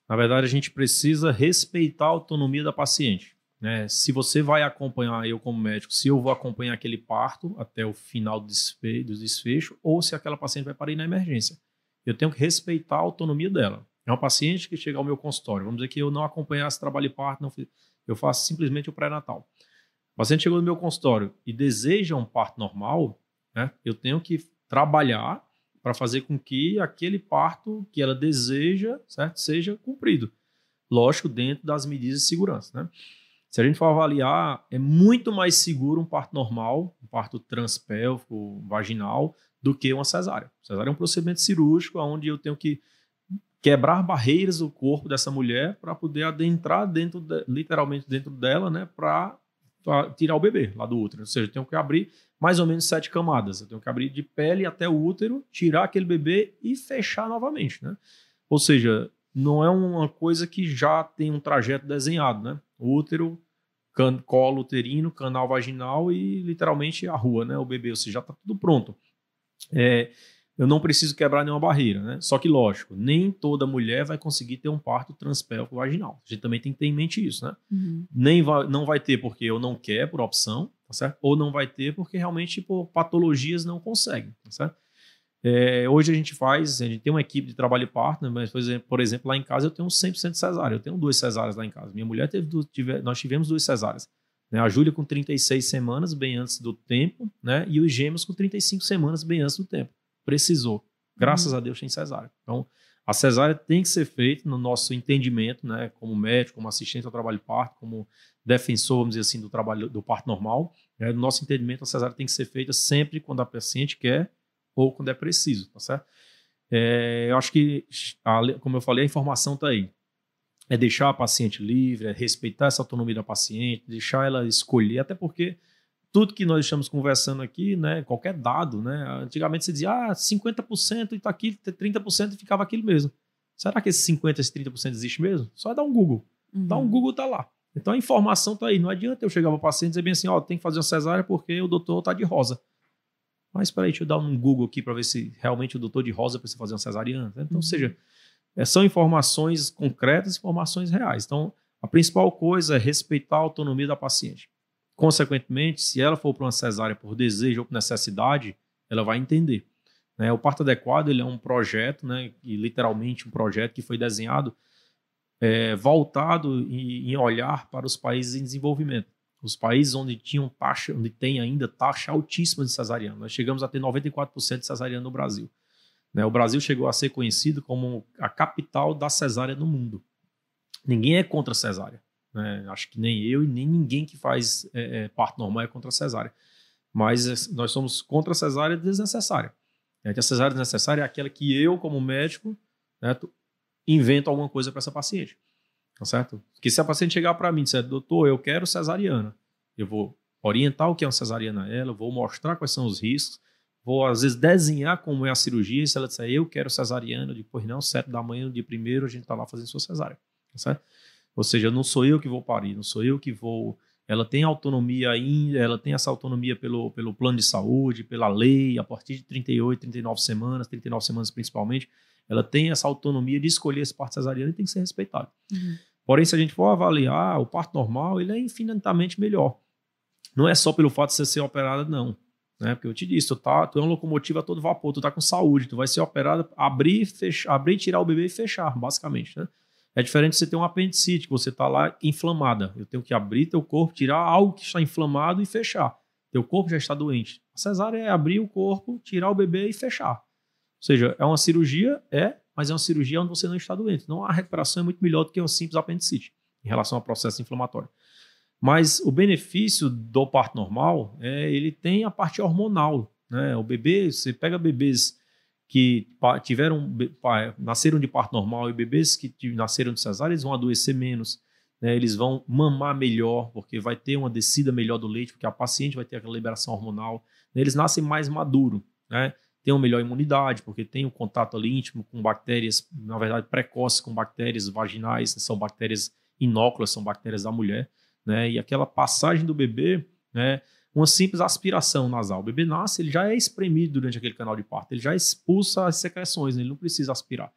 Na verdade, a gente precisa respeitar a autonomia da paciente. Né? Se você vai acompanhar, eu como médico, se eu vou acompanhar aquele parto até o final do desfecho, ou se aquela paciente vai parar na emergência. Eu tenho que respeitar a autonomia dela. É uma paciente que chega ao meu consultório, vamos dizer que eu não acompanhasse trabalho de parto, não fiz, eu faço simplesmente o pré-natal. O paciente chegou no meu consultório e deseja um parto normal, né? eu tenho que trabalhar para fazer com que aquele parto que ela deseja certo? seja cumprido. Lógico, dentro das medidas de segurança. Né? Se a gente for avaliar, é muito mais seguro um parto normal, um parto transpélvico, vaginal, do que uma cesárea. Cesárea é um procedimento cirúrgico onde eu tenho que quebrar barreiras do corpo dessa mulher para poder adentrar dentro, de, literalmente dentro dela, né, para tirar o bebê lá do útero. Ou seja, eu tenho que abrir mais ou menos sete camadas. Eu tenho que abrir de pele até o útero, tirar aquele bebê e fechar novamente, né? Ou seja, não é uma coisa que já tem um trajeto desenhado, né? útero, can, colo uterino, canal vaginal e literalmente a rua, né? O bebê, ou seja, já está tudo pronto. É, eu não preciso quebrar nenhuma barreira, né? Só que, lógico, nem toda mulher vai conseguir ter um parto transpélvico vaginal. A gente também tem que ter em mente isso, né? Uhum. Nem vai, não vai ter porque eu não quero, por opção, tá certo? Ou não vai ter porque realmente por patologias não conseguem, tá certo? É, hoje a gente faz, a gente tem uma equipe de trabalho parto, né? mas, por exemplo, por exemplo, lá em casa eu tenho 100% de cesárea, eu tenho duas cesáreas lá em casa. Minha mulher teve, tive, nós tivemos duas cesáreas. Né? A Júlia com 36 semanas, bem antes do tempo, né? e os gêmeos com 35 semanas, bem antes do tempo precisou. Graças uhum. a Deus tem cesárea. Então, a cesárea tem que ser feita no nosso entendimento, né, como médico, como assistente ao trabalho parto, como defensor, vamos dizer assim, do trabalho do parto normal. Né, no nosso entendimento, a cesárea tem que ser feita sempre quando a paciente quer ou quando é preciso, tá certo? É, eu acho que, como eu falei, a informação está aí. É deixar a paciente livre, é respeitar essa autonomia da paciente, deixar ela escolher, até porque tudo que nós estamos conversando aqui, né, qualquer dado, né, antigamente você dizia, ah, 50% e está aqui, 30% e ficava aquilo mesmo. Será que esse 50%, esse 30% existe mesmo? Só é dar um Google. Uhum. Dá um Google, tá lá. Então a informação tá aí. Não adianta eu chegar para o paciente e dizer bem assim, ó, oh, tem que fazer uma cesárea porque o doutor tá de rosa. Mas espera aí, deixa eu dar um Google aqui para ver se realmente o doutor de rosa precisa fazer uma cesariana. Então, uhum. ou seja, é, são informações concretas, informações reais. Então, a principal coisa é respeitar a autonomia da paciente. Consequentemente, se ela for para uma cesárea por desejo ou por necessidade, ela vai entender. Né? O parto adequado ele é um projeto, né, e literalmente um projeto que foi desenhado é, voltado em, em, olhar para os países em desenvolvimento. Os países onde tinham taxa, onde tem ainda taxa altíssima de cesariana. Nós chegamos a ter 94% de cesariana no Brasil. Né? O Brasil chegou a ser conhecido como a capital da cesárea no mundo. Ninguém é contra a cesárea. Né? Acho que nem eu e nem ninguém que faz é, é, parto normal é contra a cesárea. Mas é, nós somos contra a cesárea desnecessária. É, a cesárea desnecessária é aquela que eu, como médico, né, invento alguma coisa para essa paciente. Tá certo? Porque se a paciente chegar para mim e disser, doutor, eu quero cesariana, eu vou orientar o que é uma cesariana a ela, vou mostrar quais são os riscos, vou às vezes desenhar como é a cirurgia, e se ela disser, eu quero cesariana, depois não, sete da manhã, no dia primeiro, a gente está lá fazendo sua cesárea. Tá certo? Ou seja, não sou eu que vou parir, não sou eu que vou. Ela tem autonomia ainda, ela tem essa autonomia pelo, pelo plano de saúde, pela lei, a partir de 38, 39 semanas, 39 semanas principalmente, ela tem essa autonomia de escolher esse parto cesariano e tem que ser respeitado. Uhum. Porém, se a gente for avaliar o parto normal, ele é infinitamente melhor. Não é só pelo fato de você ser operada, não. Né? Porque eu te disse, tu, tá, tu é uma locomotiva a todo vapor, tu tá com saúde, tu vai ser operada, abrir, fechar, abrir, tirar o bebê e fechar, basicamente. Né? É diferente de você ter um apendicite, que você está lá inflamada. Eu tenho que abrir teu corpo, tirar algo que está inflamado e fechar. Teu corpo já está doente. A cesárea é abrir o corpo, tirar o bebê e fechar. Ou seja, é uma cirurgia? É, mas é uma cirurgia onde você não está doente. Então a recuperação é muito melhor do que um simples apendicite em relação ao processo inflamatório. Mas o benefício do parto normal é ele tem a parte hormonal. Né? O bebê, você pega bebês que tiveram nasceram de parto normal e bebês que nasceram de cesárea eles vão adoecer menos, né? eles vão mamar melhor porque vai ter uma descida melhor do leite porque a paciente vai ter aquela liberação hormonal, né? eles nascem mais maduro, né? Tem uma melhor imunidade porque tem o um contato ali íntimo com bactérias, na verdade precoces com bactérias vaginais, são bactérias inóculas, são bactérias da mulher, né? E aquela passagem do bebê, né? uma simples aspiração nasal. O bebê nasce, ele já é espremido durante aquele canal de parto, ele já expulsa as secreções, né? ele não precisa aspirar.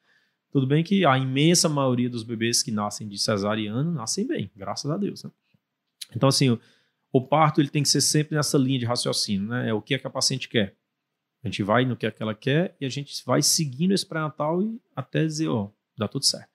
Tudo bem que a imensa maioria dos bebês que nascem de cesariana nascem bem, graças a Deus. Né? Então, assim, o, o, parto ele tem que ser sempre nessa linha de raciocínio, né? É o que, é que a paciente quer. A gente vai no que, ela quer e a gente vai seguindo esse pré-natal até dizer, ó, dá tudo certo.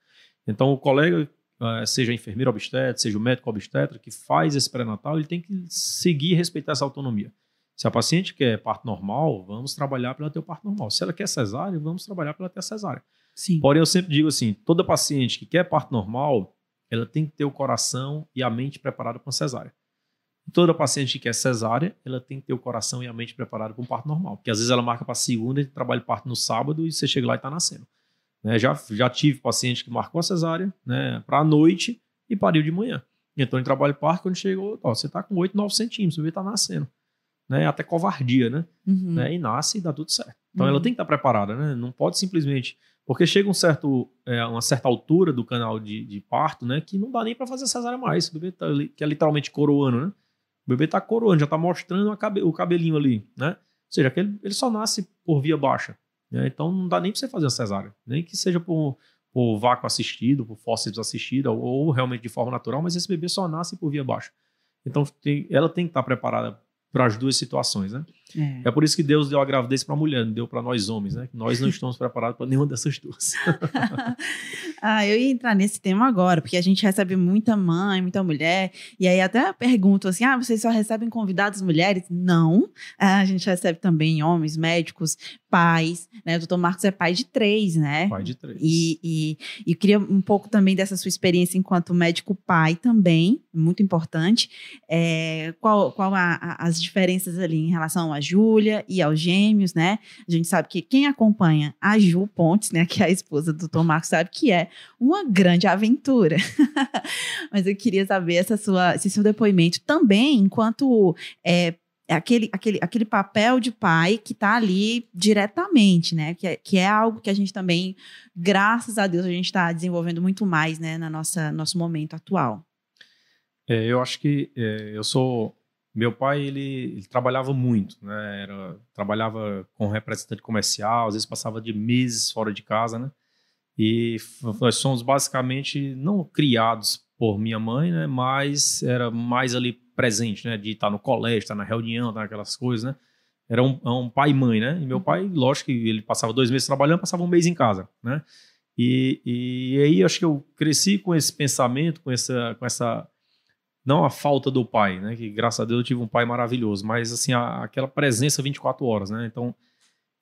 Então, o colega uh, seja enfermeiro obstetra, seja o médico obstetra, que faz esse pré-natal, ele tem que seguir e respeitar essa autonomia. Se a paciente quer parto normal, vamos trabalhar para ela ter o parto normal. Se ela quer cesárea, vamos trabalhar para ela ter a cesárea. Sim. Porém, eu sempre digo assim: toda paciente que quer parto normal, ela tem que ter o coração e a mente preparada para uma cesárea. Toda paciente que quer cesárea, ela tem que ter o coração e a mente preparada para um parto normal. Porque às vezes ela marca para segunda e trabalha parto no sábado e você chega lá e está nascendo. Né? Já, já tive paciente que marcou a cesárea né, para a noite e pariu de manhã. Então, em trabalho parto, quando chegou, ó, você está com 8, 9 centímetros, o bebê está nascendo. Né? Até covardia, né? Uhum. né? E nasce e dá tudo certo. Então, uhum. ela tem que estar tá preparada, né? Não pode simplesmente... Porque chega um certo, é, uma certa altura do canal de, de parto, né? Que não dá nem para fazer cesárea mais. O bebê tá, que é literalmente coroando, né? O bebê está coroando, já está mostrando cabe, o cabelinho ali, né? Ou seja, que ele, só nasce por via baixa. Né? Então não dá nem para você fazer a cesárea, nem que seja por, por vácuo assistido, por fórceps assistida, ou, ou, realmente de forma natural, mas esse bebê só nasce por via baixa. Então tem, ela tem que estar preparada para as duas situações, né? É. é. por isso que Deus deu a gravidez para a mulher, não deu para nós homens, né? Nós não estamos preparados para nenhuma dessas duas. ah, eu ia entrar nesse tema agora, porque a gente recebe muita mãe, muita mulher, e aí até pergunto assim: ah, vocês só recebem convidados mulheres? Não. Ah, a gente recebe também homens, médicos, pais, né? O doutor Marcos é pai de três, né? Pai de três. E, e, e queria um pouco também dessa sua experiência enquanto médico pai também, muito importante. É, qual qual a, a, as diferenças ali em relação a Júlia e aos gêmeos, né? A gente sabe que quem acompanha a Ju Pontes, né, que é a esposa do doutor Marcos, sabe que é uma grande aventura. Mas eu queria saber essa sua, esse seu depoimento também enquanto é aquele, aquele, aquele papel de pai que está ali diretamente, né? Que é, que é algo que a gente também, graças a Deus, a gente está desenvolvendo muito mais, né? Na nossa nosso momento atual. É, eu acho que é, eu sou meu pai ele, ele, trabalhava muito, né? Era, trabalhava com representante comercial, às vezes passava de meses fora de casa, né? E nós somos basicamente não criados por minha mãe, né? Mas era mais ali presente, né? De estar no colégio, estar na reunião, estar naquelas coisas, né? Era um, é um pai e mãe, né? E meu pai, lógico que ele passava dois meses trabalhando, passava um mês em casa, né? E, e aí acho que eu cresci com esse pensamento, com essa, com essa não a falta do pai, né? Que graças a Deus eu tive um pai maravilhoso, mas assim a, aquela presença 24 horas, né? Então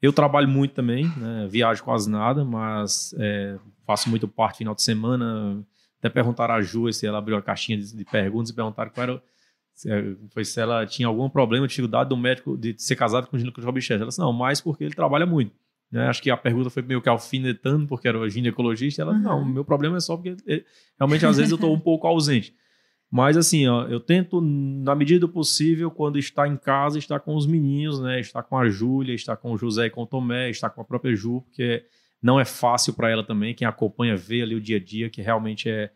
eu trabalho muito também, né? Viajo quase nada, mas é, faço muito parte final de semana. Até perguntaram a Ju se ela abriu a caixinha de, de perguntas e perguntaram qual era se, é, foi se ela tinha algum problema, dificuldade do médico de ser casado com o ginecologista obstetra. Ela disse, não, mais porque ele trabalha muito. Né? Acho que a pergunta foi meio que alfinetando, porque era ginecologista. Ela, uhum. não, meu problema é só porque ele, realmente às vezes eu estou um pouco ausente. Mas assim, ó, eu tento, na medida do possível, quando está em casa, estar com os meninos, né? Estar com a Júlia, estar com o José e com o Tomé, estar com a própria Ju, porque não é fácil para ela também. Quem acompanha vê ali o dia a dia, que realmente é,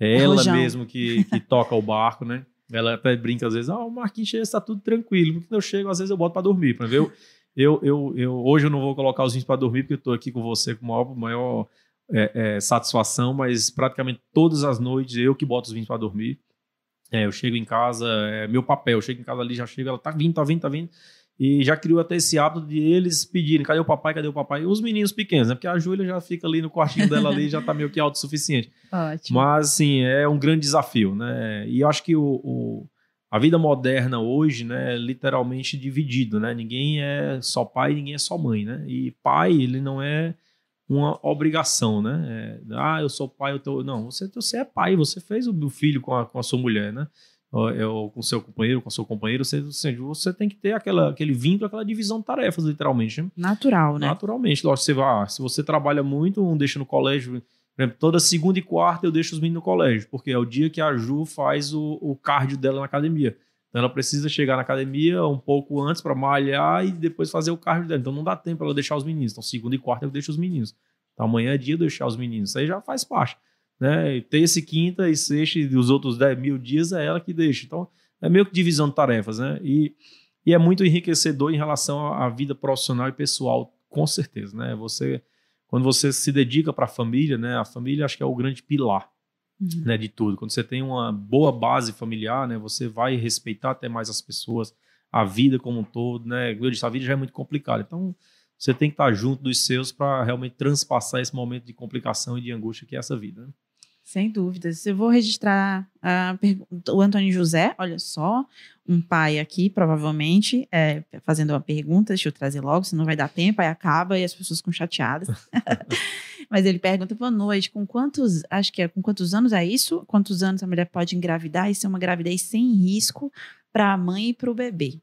é ela Rojão. mesmo que, que toca o barco, né? Ela até brinca às vezes, ah, o Marquinhos está tudo tranquilo. Porque eu chego, às vezes eu boto para dormir, para ver. Eu, eu, eu, eu, hoje eu não vou colocar os vinhos para dormir, porque eu estou aqui com você com maior, maior é, é, satisfação, mas praticamente todas as noites eu que boto os vinhos para dormir. É, eu chego em casa, é meu papel, eu chego em casa ali, já chego, ela tá vindo, tá vindo, tá vindo. E já criou até esse hábito de eles pedirem, cadê o papai, cadê o papai? E os meninos pequenos, né? Porque a Júlia já fica ali no quartinho dela ali, já tá meio que autossuficiente. Ótimo. Mas, assim, é um grande desafio, né? E eu acho que o, o a vida moderna hoje, né, é literalmente dividido, né? Ninguém é só pai, ninguém é só mãe, né? E pai, ele não é uma obrigação, né? É, ah, eu sou pai, eu tô... Não, você, você é pai, você fez o filho com a, com a sua mulher, né? Ou, com o seu companheiro, com o seu companheiro, você, você tem que ter aquela, aquele vínculo, aquela divisão de tarefas, literalmente. Né? Natural, né? Naturalmente. Lógico, você vai, se você trabalha muito, um deixa no colégio, por exemplo, toda segunda e quarta eu deixo os meninos no colégio, porque é o dia que a Ju faz o, o cardio dela na academia. Então ela precisa chegar na academia um pouco antes para malhar e depois fazer o cardio dela. Então não dá tempo para ela deixar os meninos. Então segunda e quarta eu deixo os meninos. Então amanhã é dia de deixar os meninos. Isso aí já faz parte. Né? E quinta e sexta e os outros 10 mil dias é ela que deixa. Então é meio que divisão de tarefas. Né? E, e é muito enriquecedor em relação à vida profissional e pessoal, com certeza. Né? Você, quando você se dedica para a família, né? a família acho que é o grande pilar uhum. né, de tudo. Quando você tem uma boa base familiar, né, você vai respeitar até mais as pessoas, a vida como um todo, né? Eu disse, a vida já é muito complicada. Então, você tem que estar junto dos seus para realmente transpassar esse momento de complicação e de angústia que é essa vida. Né? Sem dúvidas. Eu vou registrar a o Antônio José, olha só, um pai aqui, provavelmente, é, fazendo uma pergunta, deixa eu trazer logo, senão vai dar tempo, aí acaba e as pessoas ficam chateadas. Mas ele pergunta, boa noite, com quantos, acho que é, com quantos anos é isso? Quantos anos a mulher pode engravidar e ser uma gravidez sem risco para a mãe e para o bebê?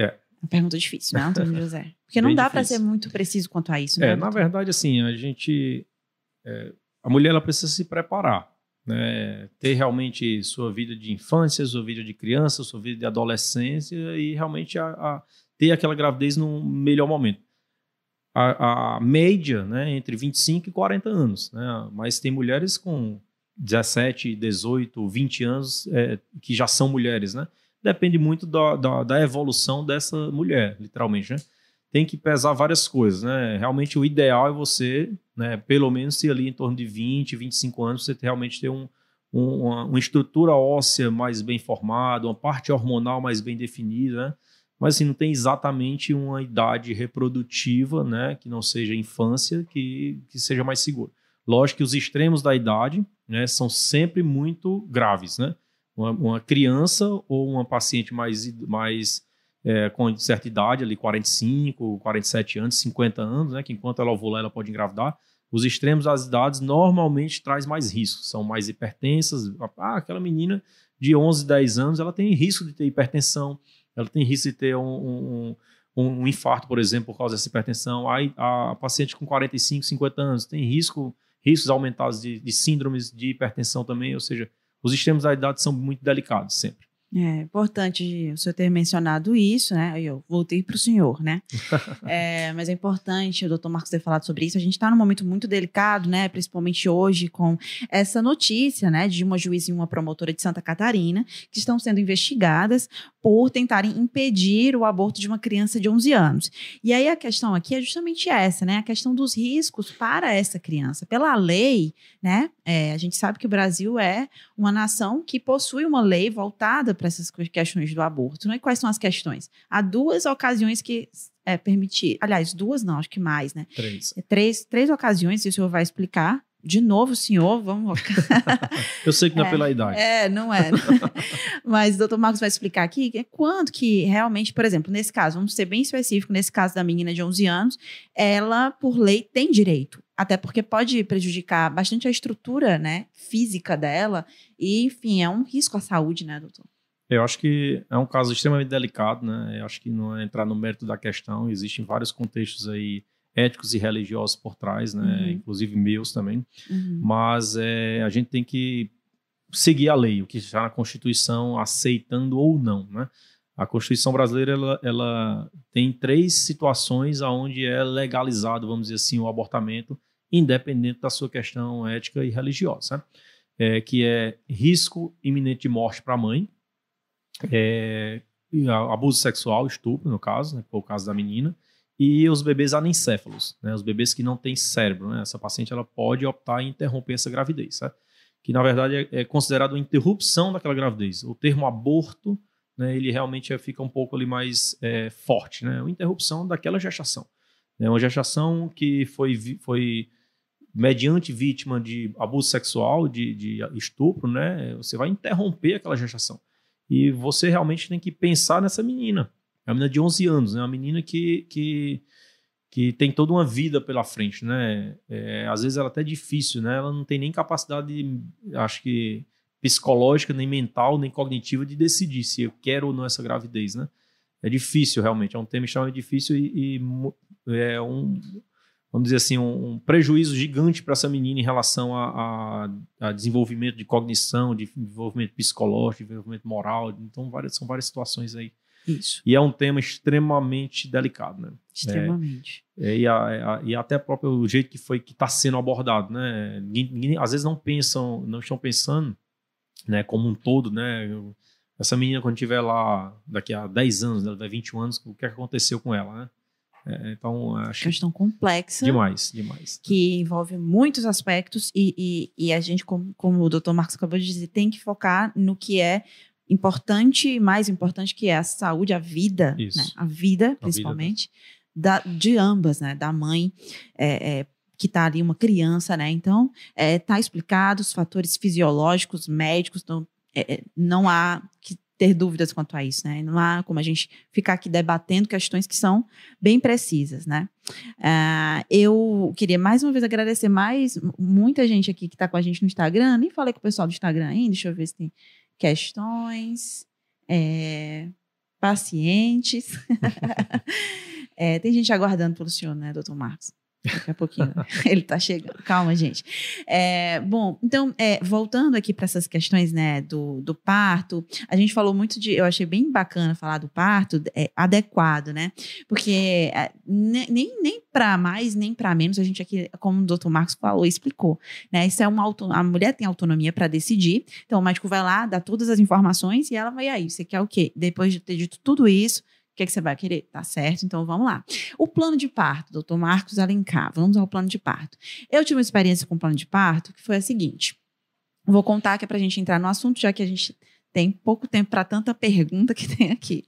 É. Uma pergunta difícil, né, Antônio José? Porque não dá para ser muito preciso quanto a isso, né? É, na verdade, assim, a gente... É, a mulher ela precisa se preparar, né? ter realmente sua vida de infância, sua vida de criança, sua vida de adolescência e realmente a, a ter aquela gravidez no melhor momento. A, a, média, né, entre 25 e 40 anos, né? mas tem mulheres com 17, 18, 20 anos é, que já são mulheres, né? Depende muito da, da, da evolução dessa mulher, literalmente, né? tem que pesar várias coisas, né? Realmente o ideal é você, né, pelo menos se ali em torno de 20, 25 anos, você realmente ter um, um, uma, uma, estrutura óssea mais bem formada, uma parte hormonal mais bem definida, né? Mas assim, não tem exatamente uma idade reprodutiva, né, que não seja infância, que, que seja mais segura. Lógico que os extremos da idade, né, são sempre muito graves, né? Uma, uma criança ou uma paciente mais, mais é, com certa idade, ali 45, 47 anos, 50 anos, né, que enquanto ela ovular ela pode engravidar, os extremos das idades normalmente traz mais riscos, são mais hipertensas. Ah, aquela menina de 11, 10 anos, ela tem risco de ter hipertensão, ela tem risco de ter um, um, um infarto, por exemplo, por causa dessa hipertensão. A, a paciente com 45, 50 anos tem risco, riscos aumentados de, de síndromes de hipertensão também, ou seja, os extremos da idade são muito delicados sempre. É importante o senhor ter mencionado isso, né? Eu voltei para o senhor, né? é, mas é importante o doutor Marcos ter falado sobre isso. A gente está num momento muito delicado, né? Principalmente hoje, com essa notícia, né? De uma juíza e uma promotora de Santa Catarina que estão sendo investigadas por tentarem impedir o aborto de uma criança de 11 anos. E aí a questão aqui é justamente essa, né? A questão dos riscos para essa criança. Pela lei, né? É, a gente sabe que o Brasil é uma nação que possui uma lei voltada para essas questões do aborto. Né? E quais são as questões? Há duas ocasiões que é permitir. Aliás, duas não, acho que mais, né? Três. É, três, três ocasiões, e o senhor vai explicar de novo, senhor, vamos. Eu sei que não é, é pela idade. É, não é. Mas o doutor Marcos vai explicar aqui é quanto que realmente, por exemplo, nesse caso, vamos ser bem específico, nesse caso da menina de 11 anos, ela, por lei, tem direito. Até porque pode prejudicar bastante a estrutura né, física dela. E, enfim, é um risco à saúde, né, doutor? Eu acho que é um caso extremamente delicado, né? Eu acho que não é entrar no mérito da questão. Existem vários contextos aí éticos e religiosos por trás, né? Uhum. Inclusive meus também. Uhum. Mas é, a gente tem que seguir a lei, o que está na Constituição, aceitando ou não, né? A Constituição brasileira ela, ela tem três situações onde é legalizado, vamos dizer assim, o abortamento, independente da sua questão ética e religiosa, né? é, que é risco iminente de morte para a mãe, é, abuso sexual, estupro, no caso, né, foi o caso da menina, e os bebês anencéfalos, né, os bebês que não têm cérebro. Né, essa paciente ela pode optar em interromper essa gravidez, certo? que na verdade é, é considerado uma interrupção daquela gravidez. O termo aborto, né, ele realmente é, fica um pouco ali mais é, forte, né? Uma interrupção daquela gestação. É uma gestação que foi, foi mediante vítima de abuso sexual, de, de estupro, né? Você vai interromper aquela gestação. E você realmente tem que pensar nessa menina. É uma menina de 11 anos, né? Uma menina que, que, que tem toda uma vida pela frente, né? É, às vezes ela é até difícil, né? Ela não tem nem capacidade, acho que psicológica, nem mental, nem cognitiva de decidir se eu quero ou não essa gravidez, né? É difícil, realmente. É um tema extremamente difícil e, e é um, vamos dizer assim, um, um prejuízo gigante para essa menina em relação a, a, a, desenvolvimento de cognição, de desenvolvimento psicológico, de desenvolvimento moral. Então, várias, são várias situações aí. Isso. E é um tema extremamente delicado, né? Extremamente. É, e, a, e até próprio o jeito que foi que está sendo abordado, né? Ninguém, ninguém, às vezes não pensam, não estão pensando, né? Como um todo, né? Essa menina quando tiver lá daqui a 10 anos, ela vai 21 anos, o que aconteceu com ela, né? É, então, acho. Questão complexa. Demais, demais. Que envolve muitos aspectos e, e, e a gente, como, como o doutor Marcos acabou de dizer, tem que focar no que é importante, mais importante, que é a saúde, a vida, né? a vida, principalmente, a vida. Da, de ambas, né? Da mãe, é, é, que está ali uma criança, né? Então, está é, explicado os fatores fisiológicos, médicos, então, é, é, não há que ter dúvidas quanto a isso, né? Não há como a gente ficar aqui debatendo questões que são bem precisas, né? Uh, eu queria mais uma vez agradecer mais muita gente aqui que está com a gente no Instagram. Nem falei com o pessoal do Instagram ainda, deixa eu ver se tem questões, é, pacientes. é, tem gente aguardando pelo senhor, né, doutor Marcos? Daqui a pouquinho. Ele está chegando. Calma, gente. É, bom, então, é, voltando aqui para essas questões né, do, do parto, a gente falou muito de. Eu achei bem bacana falar do parto é, adequado, né? Porque é, nem, nem para mais, nem para menos, a gente aqui, como o doutor Marcos falou, explicou. Né? Isso é uma auto, a mulher tem autonomia para decidir. Então, o médico vai lá, dá todas as informações e ela vai aí. Você quer o quê? Depois de ter dito tudo isso, O que, é que você vai querer? Tá certo, então vamos lá. O plano de parto, doutor Marcos Alencar, vamos ao plano de parto. Eu tive uma experiência com o plano de parto que foi a seguinte. Vou contar que é para a gente entrar no assunto, já que a gente tem pouco tempo para tanta pergunta que tem aqui.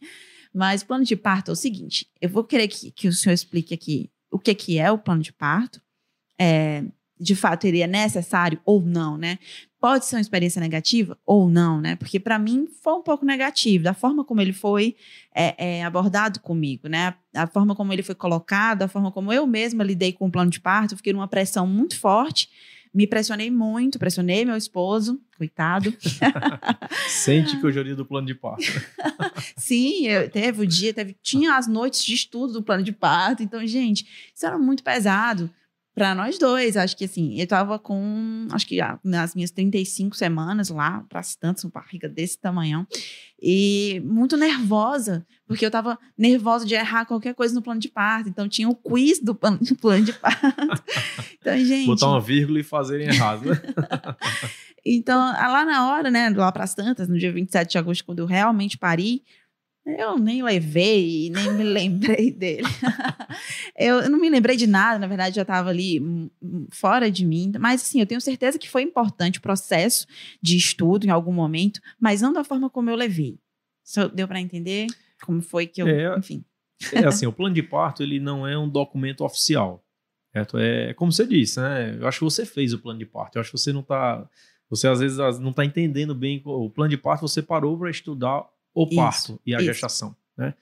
Mas plano de parto é o seguinte: eu vou querer que, que o senhor explique aqui o que, que é o plano de parto. É, de fato, ele é necessário ou não, né? Pode ser uma experiência negativa ou não, né? Porque para mim foi um pouco negativo, da forma como ele foi é, é, abordado comigo, né? A forma como ele foi colocado, a forma como eu mesma lidei com o plano de parto, eu fiquei numa pressão muito forte me pressionei muito, pressionei meu esposo, coitado. Sente que eu já li do plano de parto. Sim, eu, teve o dia, teve, tinha as noites de estudo do plano de parto. Então, gente, isso era muito pesado para nós dois. Acho que assim, eu tava com, acho que ah, nas minhas 35 semanas lá, para tantas, uma barriga desse tamanhão, e muito nervosa, porque eu tava nervosa de errar qualquer coisa no plano de parto. Então tinha o quiz do plano, plano de parto. Então, gente, botar uma vírgula e fazerem errado. Né? então, lá na hora, né, lá para as tantas, no dia 27 de agosto, quando eu realmente pari, eu nem levei, nem me lembrei dele. eu não me lembrei de nada, na verdade, já estava ali hum, hum, fora de mim. Mas, assim, eu tenho certeza que foi importante o processo de estudo em algum momento, mas não da forma como eu levei. Isso deu para entender como foi que eu. É, enfim. é assim, o plano de parto ele não é um documento oficial. Certo? É como você disse, né? Eu acho que você fez o plano de parto. Eu acho que você não está. Você às vezes não está entendendo bem o plano de parto, você parou para estudar o parto isso, e a isso. gestação, né?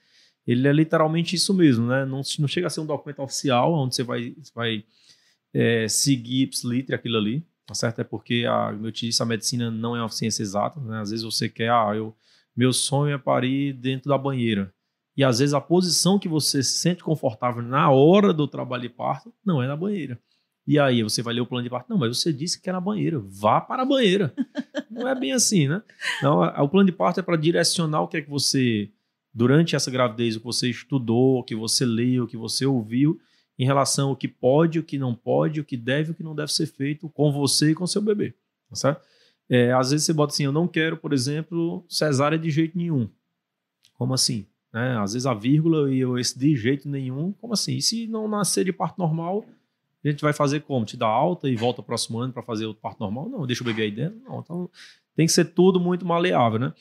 Ele é literalmente isso mesmo, né? Não, não chega a ser um documento oficial onde você vai, vai é, seguir ipslitre aquilo ali, tá certo? É porque, a, como eu te disse, a medicina não é uma ciência exata, né? Às vezes você quer, ah, eu, meu sonho é parir dentro da banheira. E às vezes a posição que você se sente confortável na hora do trabalho de parto não é na banheira. E aí você vai ler o plano de parto. Não, mas você disse que na banheira. Vá para a banheira. não é bem assim, né? Não, o plano de parto é para direcionar o que é que você, durante essa gravidez, o que você estudou, o que você leu, o que você ouviu, em relação ao que pode, o que não pode, o que deve, o que não deve ser feito com você e com seu bebê. Tá certo? É, às vezes você bota assim, eu não quero, por exemplo, cesárea de jeito nenhum. Como assim? Né? Às vezes a vírgula e esse de jeito nenhum, como assim? E se não nascer de parto normal, a gente vai fazer como? Te dá alta e volta próximo ano para fazer o parto normal? Não, deixa o bebê aí dentro? Não, então tem que ser tudo muito maleável, né?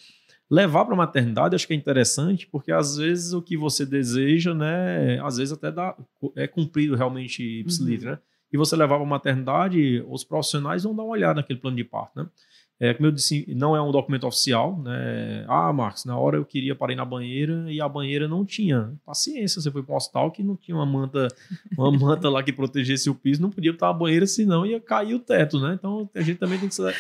Levar para a maternidade acho que é interessante, porque às vezes o que você deseja, né, às vezes até dá, é cumprido realmente ipsiliter, uhum. né? E você levar para a maternidade, os profissionais vão dar uma olhada naquele plano de parto, né? É, como eu disse, não é um documento oficial, né? Ah, Marcos, na hora eu queria parar na banheira e a banheira não tinha. Paciência, você foi para um hospital que não tinha uma manta, uma manta lá que protegesse o piso, não podia botar a banheira, senão ia cair o teto, né? Então a gente também tem que ser.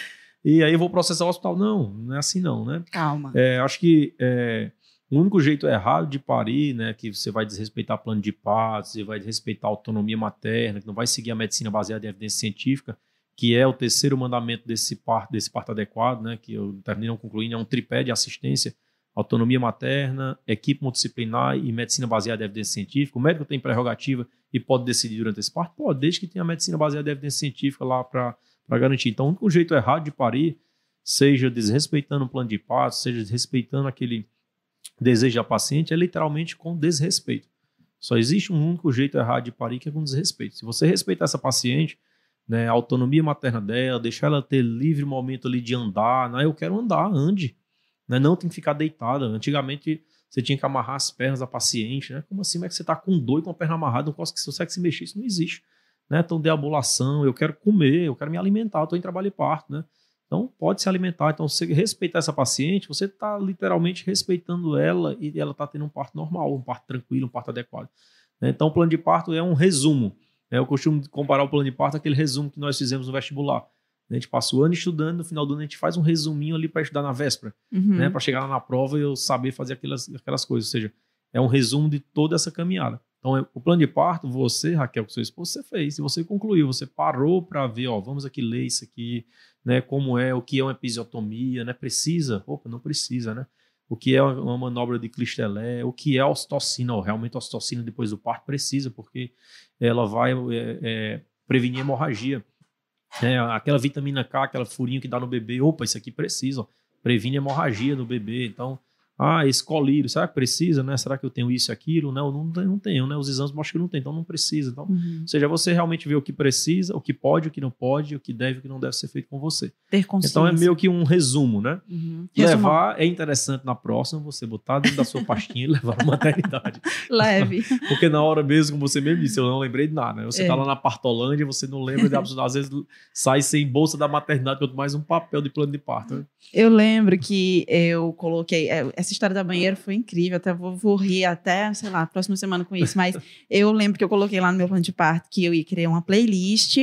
E aí eu vou processar o hospital. Não, não é assim não, né? Calma. É, acho que é, o único jeito errado de parir, né, que você vai desrespeitar plano de parto, você vai desrespeitar a autonomia materna, que não vai seguir a medicina baseada em evidência científica, que é o terceiro mandamento desse parto, desse parto adequado, né, que eu terminei não concluindo, é um tripé de assistência, autonomia materna, equipe multidisciplinar e medicina baseada em evidência científica. O médico tem prerrogativa e pode decidir durante esse parto? Pode, desde que tenha a medicina baseada em evidência científica lá para garantir. Então, o único jeito errado de parir, seja desrespeitando o plano de parto, seja desrespeitando aquele desejo da paciente, é literalmente com desrespeito. Só existe um único jeito errado de parir, que é com desrespeito. Se você respeitar essa paciente, né, a autonomia materna dela, deixar ela ter livre momento ali de andar. Né, eu quero andar, ande. Né, não tem que ficar deitada. Antigamente você tinha que amarrar as pernas da paciente. Né? Como assim? Como é que você está com dor e com a perna amarrada, não consegue se mexer? Isso não existe. Né? Então, deambulação, eu quero comer, eu quero me alimentar, estou em trabalho de parto. Né? Então, pode se alimentar. Então, se você respeitar essa paciente, você está literalmente respeitando ela e ela está tendo um parto normal, um parto tranquilo, um parto adequado. Né? Então, o plano de parto é um resumo é, eu costumo comparar o plano de parto àquele resumo que nós fizemos no vestibular. A gente passa o ano estudando, no final do ano a gente faz um resuminho ali para estudar na véspera, uhum. né? Para chegar lá na prova e eu saber fazer aquelas, aquelas coisas. Ou seja, é um resumo de toda essa caminhada. Então, é, o plano de parto, você, Raquel, com seu esposo, você fez. E você concluiu, você parou para ver, ó, vamos aqui ler isso aqui, né? Como é, o que é uma episiotomia, né? Precisa? Opa, não precisa, né? O que é uma manobra de Clistelé, o que é ocitocina, realmente a ocitocina depois do parto precisa, porque ela vai é, é, prevenir hemorragia. É, aquela vitamina K, aquela furinho que dá no bebê, opa, isso aqui precisa, ó, previne hemorragia no bebê. Então, Ah, esse colírio, será que precisa, né? Será que eu tenho isso e aquilo? Não, não, não tenho, né? Os exames mostram que não tem, então não precisa. Então, Uhum. Ou seja, você realmente vê o que precisa, o que pode, o que não pode, o que deve e o que não deve ser feito com você. Ter consciência. Então é meio que um resumo, né? Uhum. Levar é interessante na próxima, você botar dentro da sua pastinha e levar na maternidade. leve. Porque na hora mesmo, como você mesmo disse, eu não lembrei de nada. Né? Você É. tá lá na Partolândia, você não lembra de absolutamente. Às vezes sai sem bolsa da maternidade, quanto mais um papel de plano de parto. né? Eu lembro que eu coloquei. Essa história da banheira foi incrível. Até vou, vou rir até, sei lá, próxima semana com isso. Mas eu lembro que eu coloquei lá no meu plano de parto que eu ia criar uma playlist.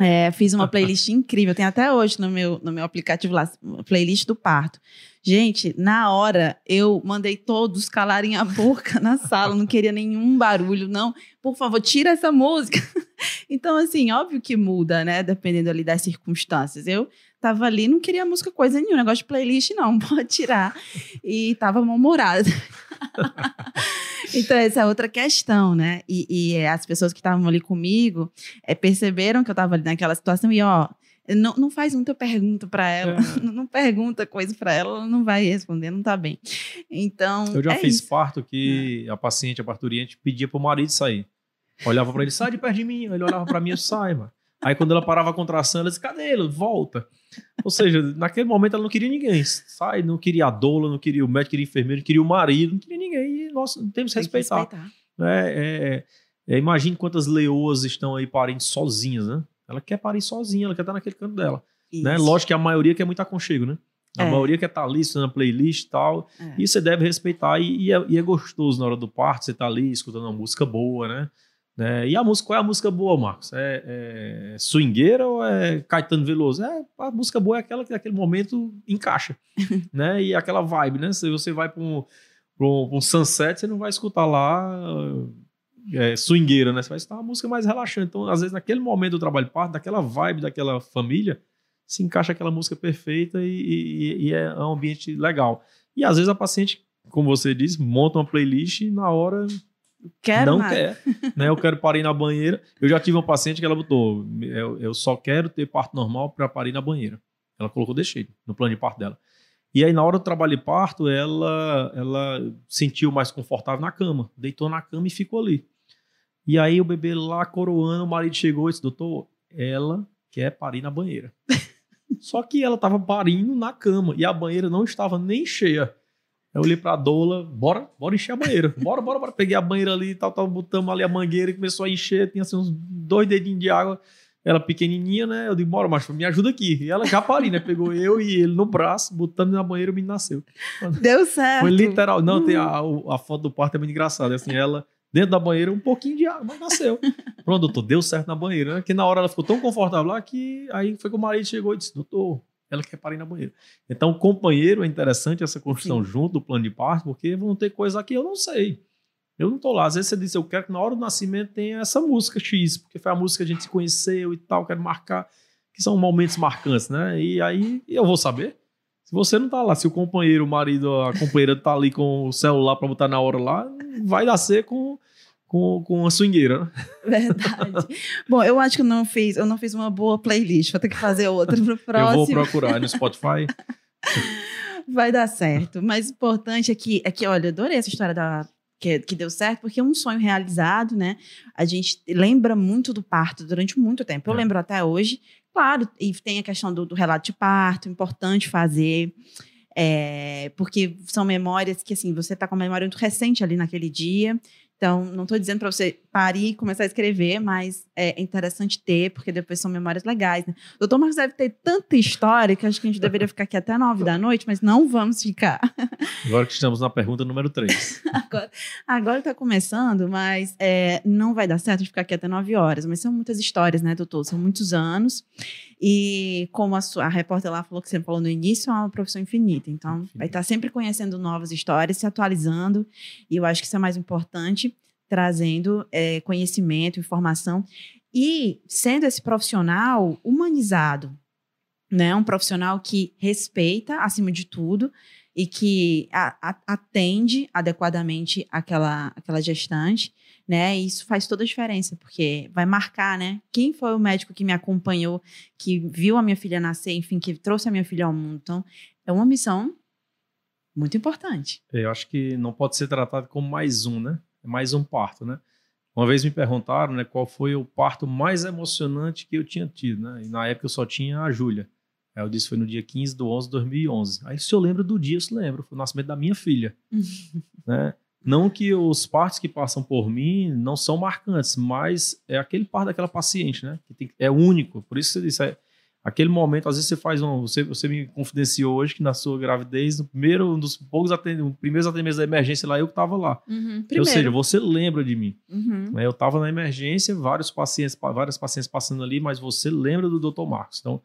É, fiz uma playlist incrível. Tem até hoje no meu, no meu aplicativo lá, playlist do parto. Gente, na hora eu mandei todos calarem a boca na sala, não queria nenhum barulho, não. Por favor, tira essa música. Então, assim, óbvio que muda, né? Dependendo ali das circunstâncias. Eu tava ali, não queria música coisa nenhuma, negócio de playlist, não, pode tirar. E tava mal-humorada. então, essa é outra questão, né? E, e, é, as pessoas que estavam ali comigo é, perceberam que eu tava ali naquela situação e, ó, não, não faz muita pergunta para ela, não, não pergunta coisa para ela, ela não vai responder, não tá bem. Então. Eu já é fiz isso. parto que a paciente, a parturiente, pedia pro marido sair. Olhava pra ele, sai de perto de mim. Ele olhava pra mim, eu sai, mano. Aí quando ela parava a contração, ela disse, cadê ele? Volta. Ou seja, naquele momento ela não queria ninguém. Sai, não queria a doula, não queria o médico, queria o enfermeiro, não queria o marido, não queria ninguém. E nós temos que Tem que respeitar. respeitar. É, é, é, imagine quantas leoas estão aí parindo sozinhas, né? Ela quer parir sozinha, ela quer estar naquele canto dela. Né? Lógico que a maioria quer muito aconchego, né? A É. maioria quer estar ali, na playlist e tal. É. E você deve respeitar. E, e é, e é gostoso na hora do parto, você tá ali escutando uma música boa, né? Né? E a música, qual é a música boa, Marcos? É, é swingueira ou é Caetano Veloso? É, a música boa é aquela que naquele momento encaixa, né? E aquela vibe, né? Se você vai para um, um, um sunset, você não vai escutar lá é, swingueira, né? Você vai escutar uma música mais relaxante. Então, às vezes, naquele momento do trabalho de parto, daquela vibe daquela família, se encaixa aquela música perfeita e, e- e é um ambiente legal. E às vezes a paciente, como você disse, monta uma playlist e na hora Quero não nada. quer. Né? Eu quero parir na banheira. Eu já tive uma paciente que ela botou: eu, eu só quero ter parto normal para parir na banheira. Ela colocou jeito, no plano de parto dela. E aí, na hora do trabalho de parto, ela, ela sentiu mais confortável na cama, deitou na cama e ficou ali. E aí, o bebê lá coroando, o marido chegou e disse: Doutor, ela quer parir na banheira. Só que ela estava parindo na cama e a banheira não estava nem cheia. Eu olhei pra doula, bora, bora encher a banheira. Bora, bora, bora. Peguei a banheira ali e tal, tal, botamos ali a mangueira e começou a encher. Tinha assim uns dois dedinhos de água. Ela pequenininha, né? Eu digo, bora, macho, me ajuda aqui. E ela já pariu, né? Pegou eu e ele no braço, botamos na banheira e o menino nasceu. Deu certo. Foi literal. Não, tem a, o- a foto do parto é muito engraçada. Assim, ela dentro da banheira, um pouquinho de água, mas nasceu. Pronto, doutor, deu certo na banheira, né? Que na hora ela ficou tão confortável lá que aí foi que o marido chegou e disse, doutor, ela quer parir na banheira. Então, o companheiro é interessante essa construção junto do plano de parto, porque vão ter coisas aqui que eu não sei. Eu não tô lá. Às vezes você disse, eu quero que na hora do nascimento tenha essa música X, porque foi a música que a gente se conheceu e tal, quero marcar, que são momentos marcantes, né? E aí eu vou saber. Se você não tá lá, se o companheiro, o marido, a companheira tá ali com o celular para botar na hora lá, vai nascer com, com, com a swingueira, né? Verdade. Bom, eu acho que eu não fiz, eu não fiz uma boa playlist. Vou ter que fazer outra pro Eu vou próximo. procurar no Spotify. Vai dar certo. Mas o importante é que, é que olha, eu adorei essa história da. Que, que deu certo, porque é um sonho realizado, né? A gente lembra muito do parto durante muito tempo. Eu É. lembro até hoje. Claro, e tem a questão do, do relato de parto, importante fazer. é, porque são memórias que, assim, você tá com uma memória muito recente ali naquele dia. Então, não estou dizendo para você parir e começar a escrever, mas é interessante ter, porque depois são memórias legais. Né? O doutor Marcos deve ter tanta história que acho que a gente deveria ficar aqui até nove da noite, mas não vamos ficar. Agora que estamos na pergunta número 3. Agora está começando, mas é, não vai dar certo gente ficar aqui até nove horas. Mas são muitas histórias, né, doutor? São muitos anos. E como a, sua, a repórter lá falou que você falou no início, é uma profissão infinita. Então, vai estar sempre conhecendo novas histórias, se atualizando. E eu acho que isso é mais importante, trazendo é, conhecimento, informação. E sendo esse profissional humanizado, né? Um profissional que respeita, acima de tudo, e que a- a- atende adequadamente aquela, aquela gestante, né? E isso faz toda a diferença, porque vai marcar, né? Quem foi o médico que me acompanhou, que viu a minha filha nascer, enfim, que trouxe a minha filha ao mundo. Então, é uma missão Muito importante. Eu acho que não pode ser tratado como mais um, né? É mais um parto, né? Uma vez me perguntaram, né, qual foi o parto mais emocionante que eu tinha tido, né? E na época eu só tinha a Júlia. Aí eu disse foi no dia 15 de 11 de 2011. Aí se eu lembro do dia, eu se lembro, foi o nascimento da minha filha, né? Não que os partos que passam por mim não são marcantes, mas é aquele parto daquela paciente, né? Que tem, é único. Por isso você disse, é, aquele momento, às vezes você faz um. Você, você me confidenciou hoje que na sua gravidez, no primeiro, um dos poucos atendimentos, primeiros atendimentos da emergência lá, eu que estava lá. Uhum, Ou seja, você lembra de mim. Uhum. Né? Eu estava na emergência, vários pacientes, vários pacientes passando ali, mas você lembra do Dr. Marcos. Então,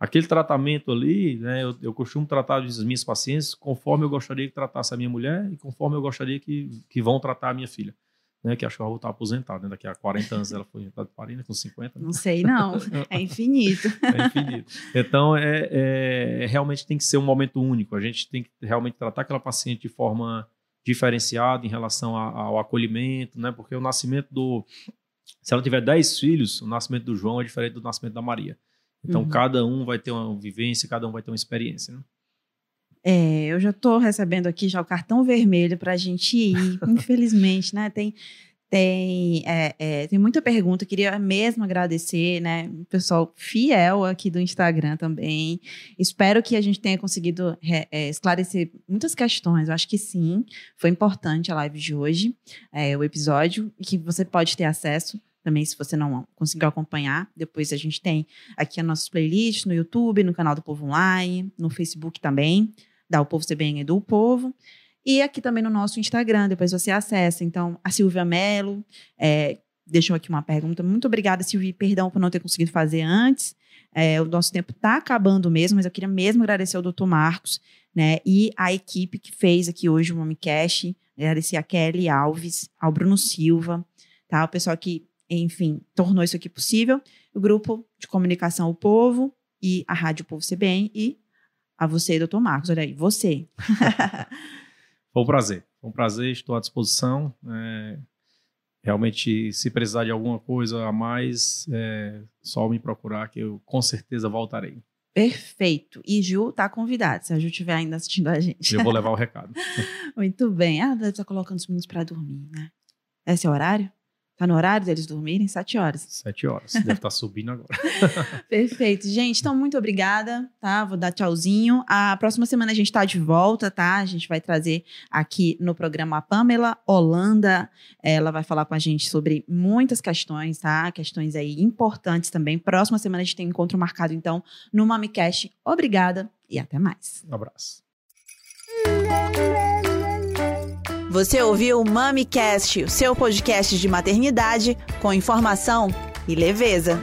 aquele tratamento ali, né, eu, eu costumo tratar as minhas pacientes conforme eu gostaria que tratasse a minha mulher e conforme eu gostaria que, que vão tratar a minha filha. Né, que acho que ela vai estar aposentada, né? daqui a 40 anos ela foi de parina com 50. Né? Não sei, não. É infinito. é infinito. Então, é, é, realmente tem que ser um momento único. A gente tem que realmente tratar aquela paciente de forma diferenciada em relação a, ao acolhimento, né? Porque o nascimento do. Se ela tiver 10 filhos, o nascimento do João é diferente do nascimento da Maria. Então, Uhum. cada um vai ter uma vivência, cada um vai ter uma experiência. Né? É, eu já estou recebendo aqui já o cartão vermelho para a gente ir, infelizmente, né? Tem, tem, é, é, tem muita pergunta, queria mesmo agradecer, né? O pessoal fiel aqui do Instagram também. Espero que a gente tenha conseguido re- é, esclarecer muitas questões. Eu acho que sim, foi importante a live de hoje, é, o episódio, e que você pode ter acesso também se você não conseguiu acompanhar. Depois a gente tem aqui as nossas playlists no YouTube, no canal do Povo Online, no Facebook também, da O Povo CBN do Povo. E aqui também no nosso Instagram, depois você acessa. Então, a Silvia Mello é, deixou aqui uma pergunta. Muito obrigada, Silvia. Perdão por não ter conseguido fazer antes. É, o nosso tempo está acabando mesmo, mas eu queria mesmo agradecer ao Dr. Marcos né, e a equipe que fez aqui hoje o Momicast. Agradecer a Kelly Alves, ao Bruno Silva, tá? o pessoal que, enfim, tornou isso aqui possível. O grupo de comunicação O Povo e a Rádio Povo CBN e a você, doutor Marcos. Olha aí, você. Foi um prazer. Foi um prazer, estou à disposição. É, realmente, se precisar de alguma coisa a mais, é só me procurar que eu com certeza voltarei. Perfeito. E Ju tá convidada, se a Ju estiver ainda assistindo a gente. Eu vou levar o recado. Muito bem. Ah, deve estar colocando os meninos para dormir, né? Esse é o horário? Tá no horário deles dormirem? Sete horas. Sete horas. Deve estar subindo agora. Perfeito. Gente, então muito obrigada, tá? Vou dar tchauzinho. A próxima semana a gente tá de volta, tá? A gente vai trazer aqui no programa a Pamela Holanda. Ela vai falar com a gente sobre muitas questões, tá? Questões aí importantes também. Próxima semana a gente tem um encontro marcado, então, no MamiCast. Obrigada e até mais. Um abraço. Você ouviu o MamiCast, o seu podcast de maternidade com informação e leveza.